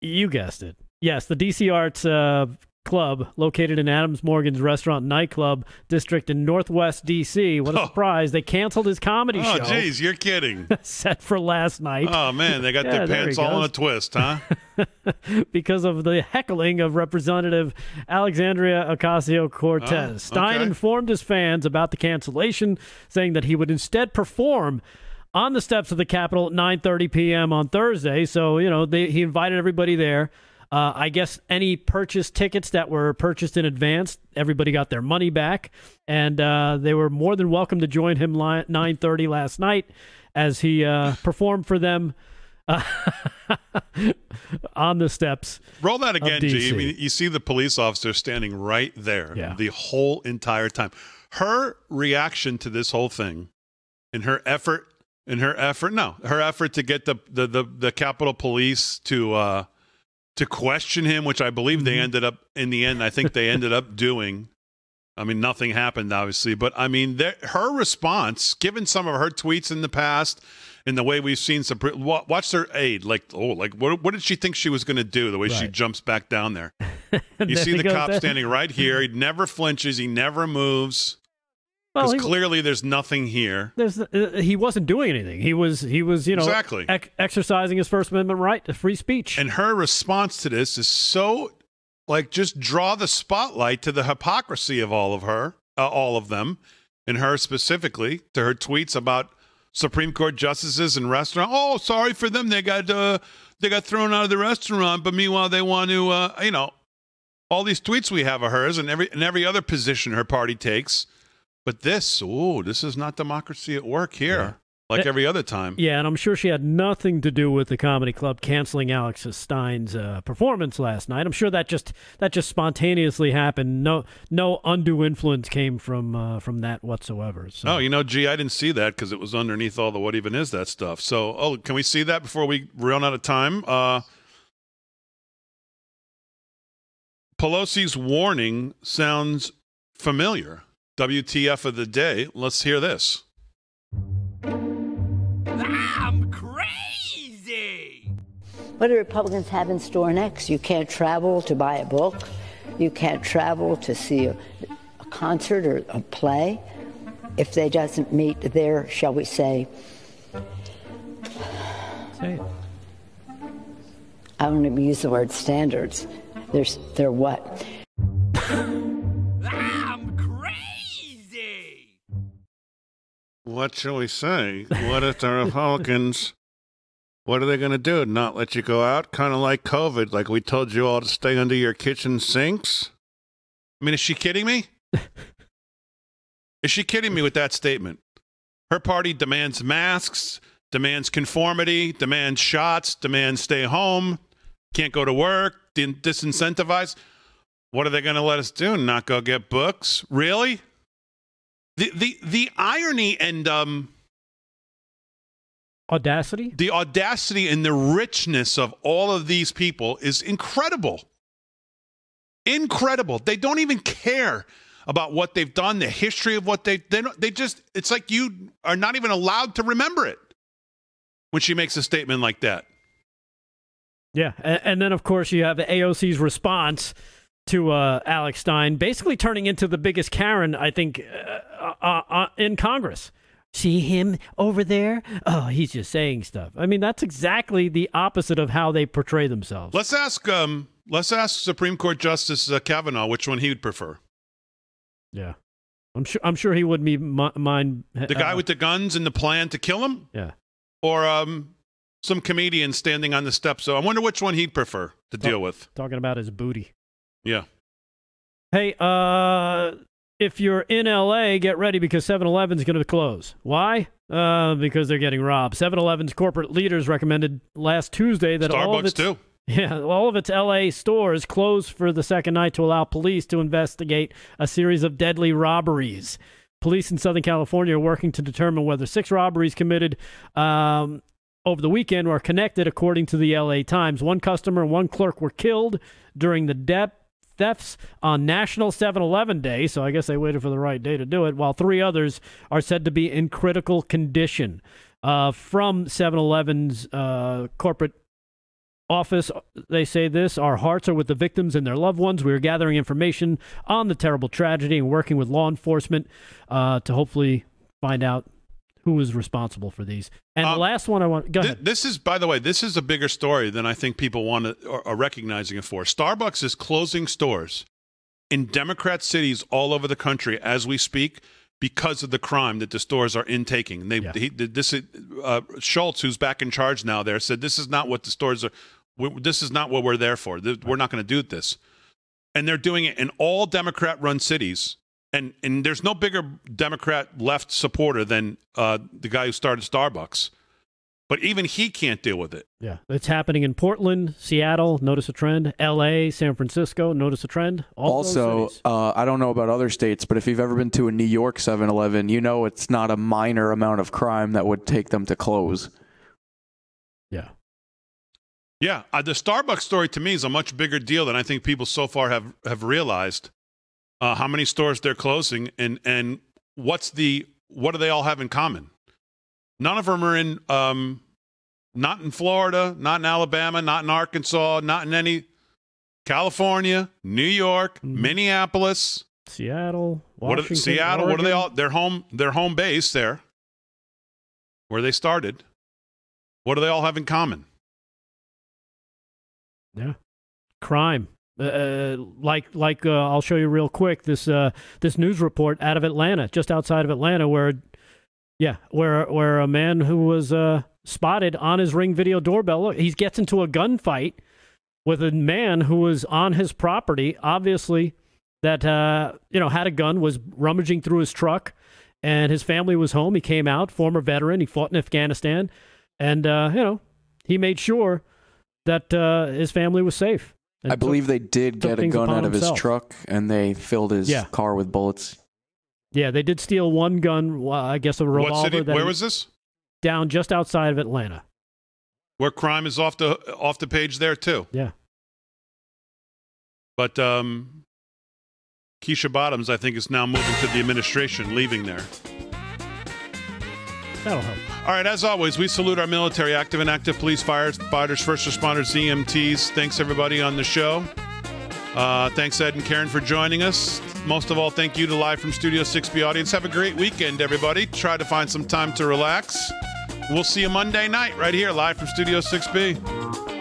You guessed it. Yes, the DC Arts uh, Club, located in Adams Morgan's Restaurant Nightclub District in Northwest DC. What a oh. surprise! They canceled his comedy Oh, show geez, you're kidding. set for last night. Oh man, they got Yeah, their pants all in a twist, huh? because of the heckling of Representative Alexandria Ocasio Cortez. Oh, Stein informed his fans about the cancellation, saying that he would instead perform on the steps of the Capitol at 9:30 p.m. on Thursday. So you know they, he invited everybody there. Uh, I guess any purchased tickets that were purchased in advance, everybody got their money back, and uh, they were more than welcome to join him li- 9:30 last night as he uh, performed for them uh, on the steps. Roll that again, G. DC. I mean, you see the police officer standing right there Yeah. the whole entire time. Her reaction to this whole thing, and her effort, in her effort, no, her effort to get the the the, the Capitol Police to uh to question him, which I believe Mm-hmm. they ended up in the end. I think they ended up doing. I mean, nothing happened, obviously, but I mean, her response, given some of her tweets in the past, and the way we've seen some, wa- watch her aid, like, oh, like what, what did she think she was going to do? The way she jumps back down there. You see the cop there. standing right here. He never flinches. He never moves. Because clearly there's nothing here. There's uh, he wasn't doing anything. He was he was you know Exactly. ec- exercising his First Amendment right to free speech. And her response to this is so like just draw the spotlight to the hypocrisy of all of her, uh, all of them, and her specifically to her tweets about Supreme Court justices and restaurant. Oh, sorry for them. They got uh, they got thrown out of the restaurant, but meanwhile they want to uh, you know all these tweets we have of hers and every and every other position her party takes. But this, oh, this is not democracy at work here, like Eh, every other time. Yeah, and I'm sure she had nothing to do with the comedy club canceling Alex Stein's uh, performance last night. I'm sure that just that just spontaneously happened. No no undue influence came from uh, from that whatsoever. So Oh, you know, gee, I didn't see that because it was underneath all the what even is that stuff. So, oh, can we see that before we run out of time? Uh, Pelosi's warning sounds familiar. WTF of the day. Let's hear this. I'm crazy. What do Republicans have in store next? You can't travel to buy a book. You can't travel to see a, a concert or a play if they doesn't meet their, shall we say, Say it. I don't even use the word standards. There's, they're what? What shall we say? What if the Republicans, what are they going to do? Not let you go out? Kind of like COVID, like we told you all to stay under your kitchen sinks? I mean, is she kidding me? is she kidding me with that statement? Her party demands masks, demands conformity, demands shots, demands stay home, can't go to work, disincentivize. What are they going to let us do? Not go get books? Really? The the the irony and um audacity, the audacity and the richness of all of these people is incredible. Incredible. They don't even care about what they've done, the history of what they they they just it's like you are not even allowed to remember it when she makes a statement like that. Yeah, and, and then of course you have the AOC's response to uh, Alex Stein, basically turning into the biggest Karen I think uh, uh, uh, in Congress. See him over there? Oh, he's just saying stuff. I mean, that's exactly the opposite of how they portray themselves. Let's ask um let's ask Supreme Court Justice uh, Kavanaugh which one he would prefer. Yeah, I'm sure. I'm sure he wouldn't be mi- mind. The guy with the guns and the plan to kill him? Yeah. Or um some comedian standing on the steps. So I wonder which one he'd prefer to deal with. talking about his booty. Yeah. Hey, uh, if you're in LA, get ready because 7-Eleven's going to close. Why? Uh, because they're getting robbed. 7-Eleven's corporate leaders recommended last Tuesday that all of its, too. Yeah, all of its LA stores close for the second night to allow police to investigate a series of deadly robberies. Police in Southern California are working to determine whether six robberies committed um, over the weekend were connected, according to the LA Times. One customer and one clerk were killed during the de- thefts on National 7 Eleven Day, so I guess they waited for the right day to do it, while three others are said to be in critical condition. Uh, from 7 Eleven's uh, corporate office, they say this Our hearts are with the victims and their loved ones. We are gathering information on the terrible tragedy and working with law enforcement uh, to hopefully find out who is responsible for these. And the last one I want, go Th- ahead. This is, by the way, this is a bigger story than I think people want to are, are recognizing it for. Starbucks is closing stores in Democrat cities all over the country as we speak because of the crime that the stores are intaking. They, he, this uh, Schultz, who's back in charge now, there said this is not what the stores are. we, this is not what we're there for. We're not going to do this. And they're doing it in all Democrat run cities. And, and there's no bigger Democrat left supporter than uh, the guy who started Starbucks. But even he can't deal with it. Yeah, it's happening in Portland, Seattle. Notice a trend. L.A., San Francisco. Notice a trend. All also, uh, I don't know about other states, but if you've ever been to a New York 7 Eleven, you know it's not a minor amount of crime that would take them to close. Yeah. Yeah, uh, the Starbucks story to me is a much bigger deal than I think people so far have have realized. Uh, how many stores they're closing, and and what's the what do they all have in common? None of them are in, um, not in Florida, not in Alabama, not in Arkansas, not in any California, New York, Minneapolis, Seattle, what are, Washington, Seattle. What are they all? Their home, their home base there, where they started. What do they all have in common? Yeah, crime. Uh, Uh, like like uh, I'll show you real quick this uh, this news report out of Atlanta, just outside of Atlanta, where yeah, where where a man who was uh, spotted on his ring video doorbell, look, he gets into a gunfight with a man who was on his property, obviously that you know had a gun, was rummaging through his truck, and his family was home. He came out, former veteran. He fought in Afghanistan, and you know he made sure that his family was safe. And I believe took- they did get a gun out of his truck and they filled his Yeah. car with bullets. Yeah, they did steal one gun. well, I guess a revolver. What city? that Where was this? Down just outside of Atlanta. Where crime is off the off the page there too. Yeah. But um, Keisha Bottoms, I think, is now moving to the administration, leaving there. That'll help. All right, as always, we salute our military, active and active police, firefighters, first responders, EMTs. Thanks, everybody on the show. Uh, thanks, Ed and Karyn, for joining us. Most of all, thank you to Live from Studio 6B audience. Have a great weekend, everybody. Try to find some time to relax. We'll see you Monday night right here, live from Studio 6B.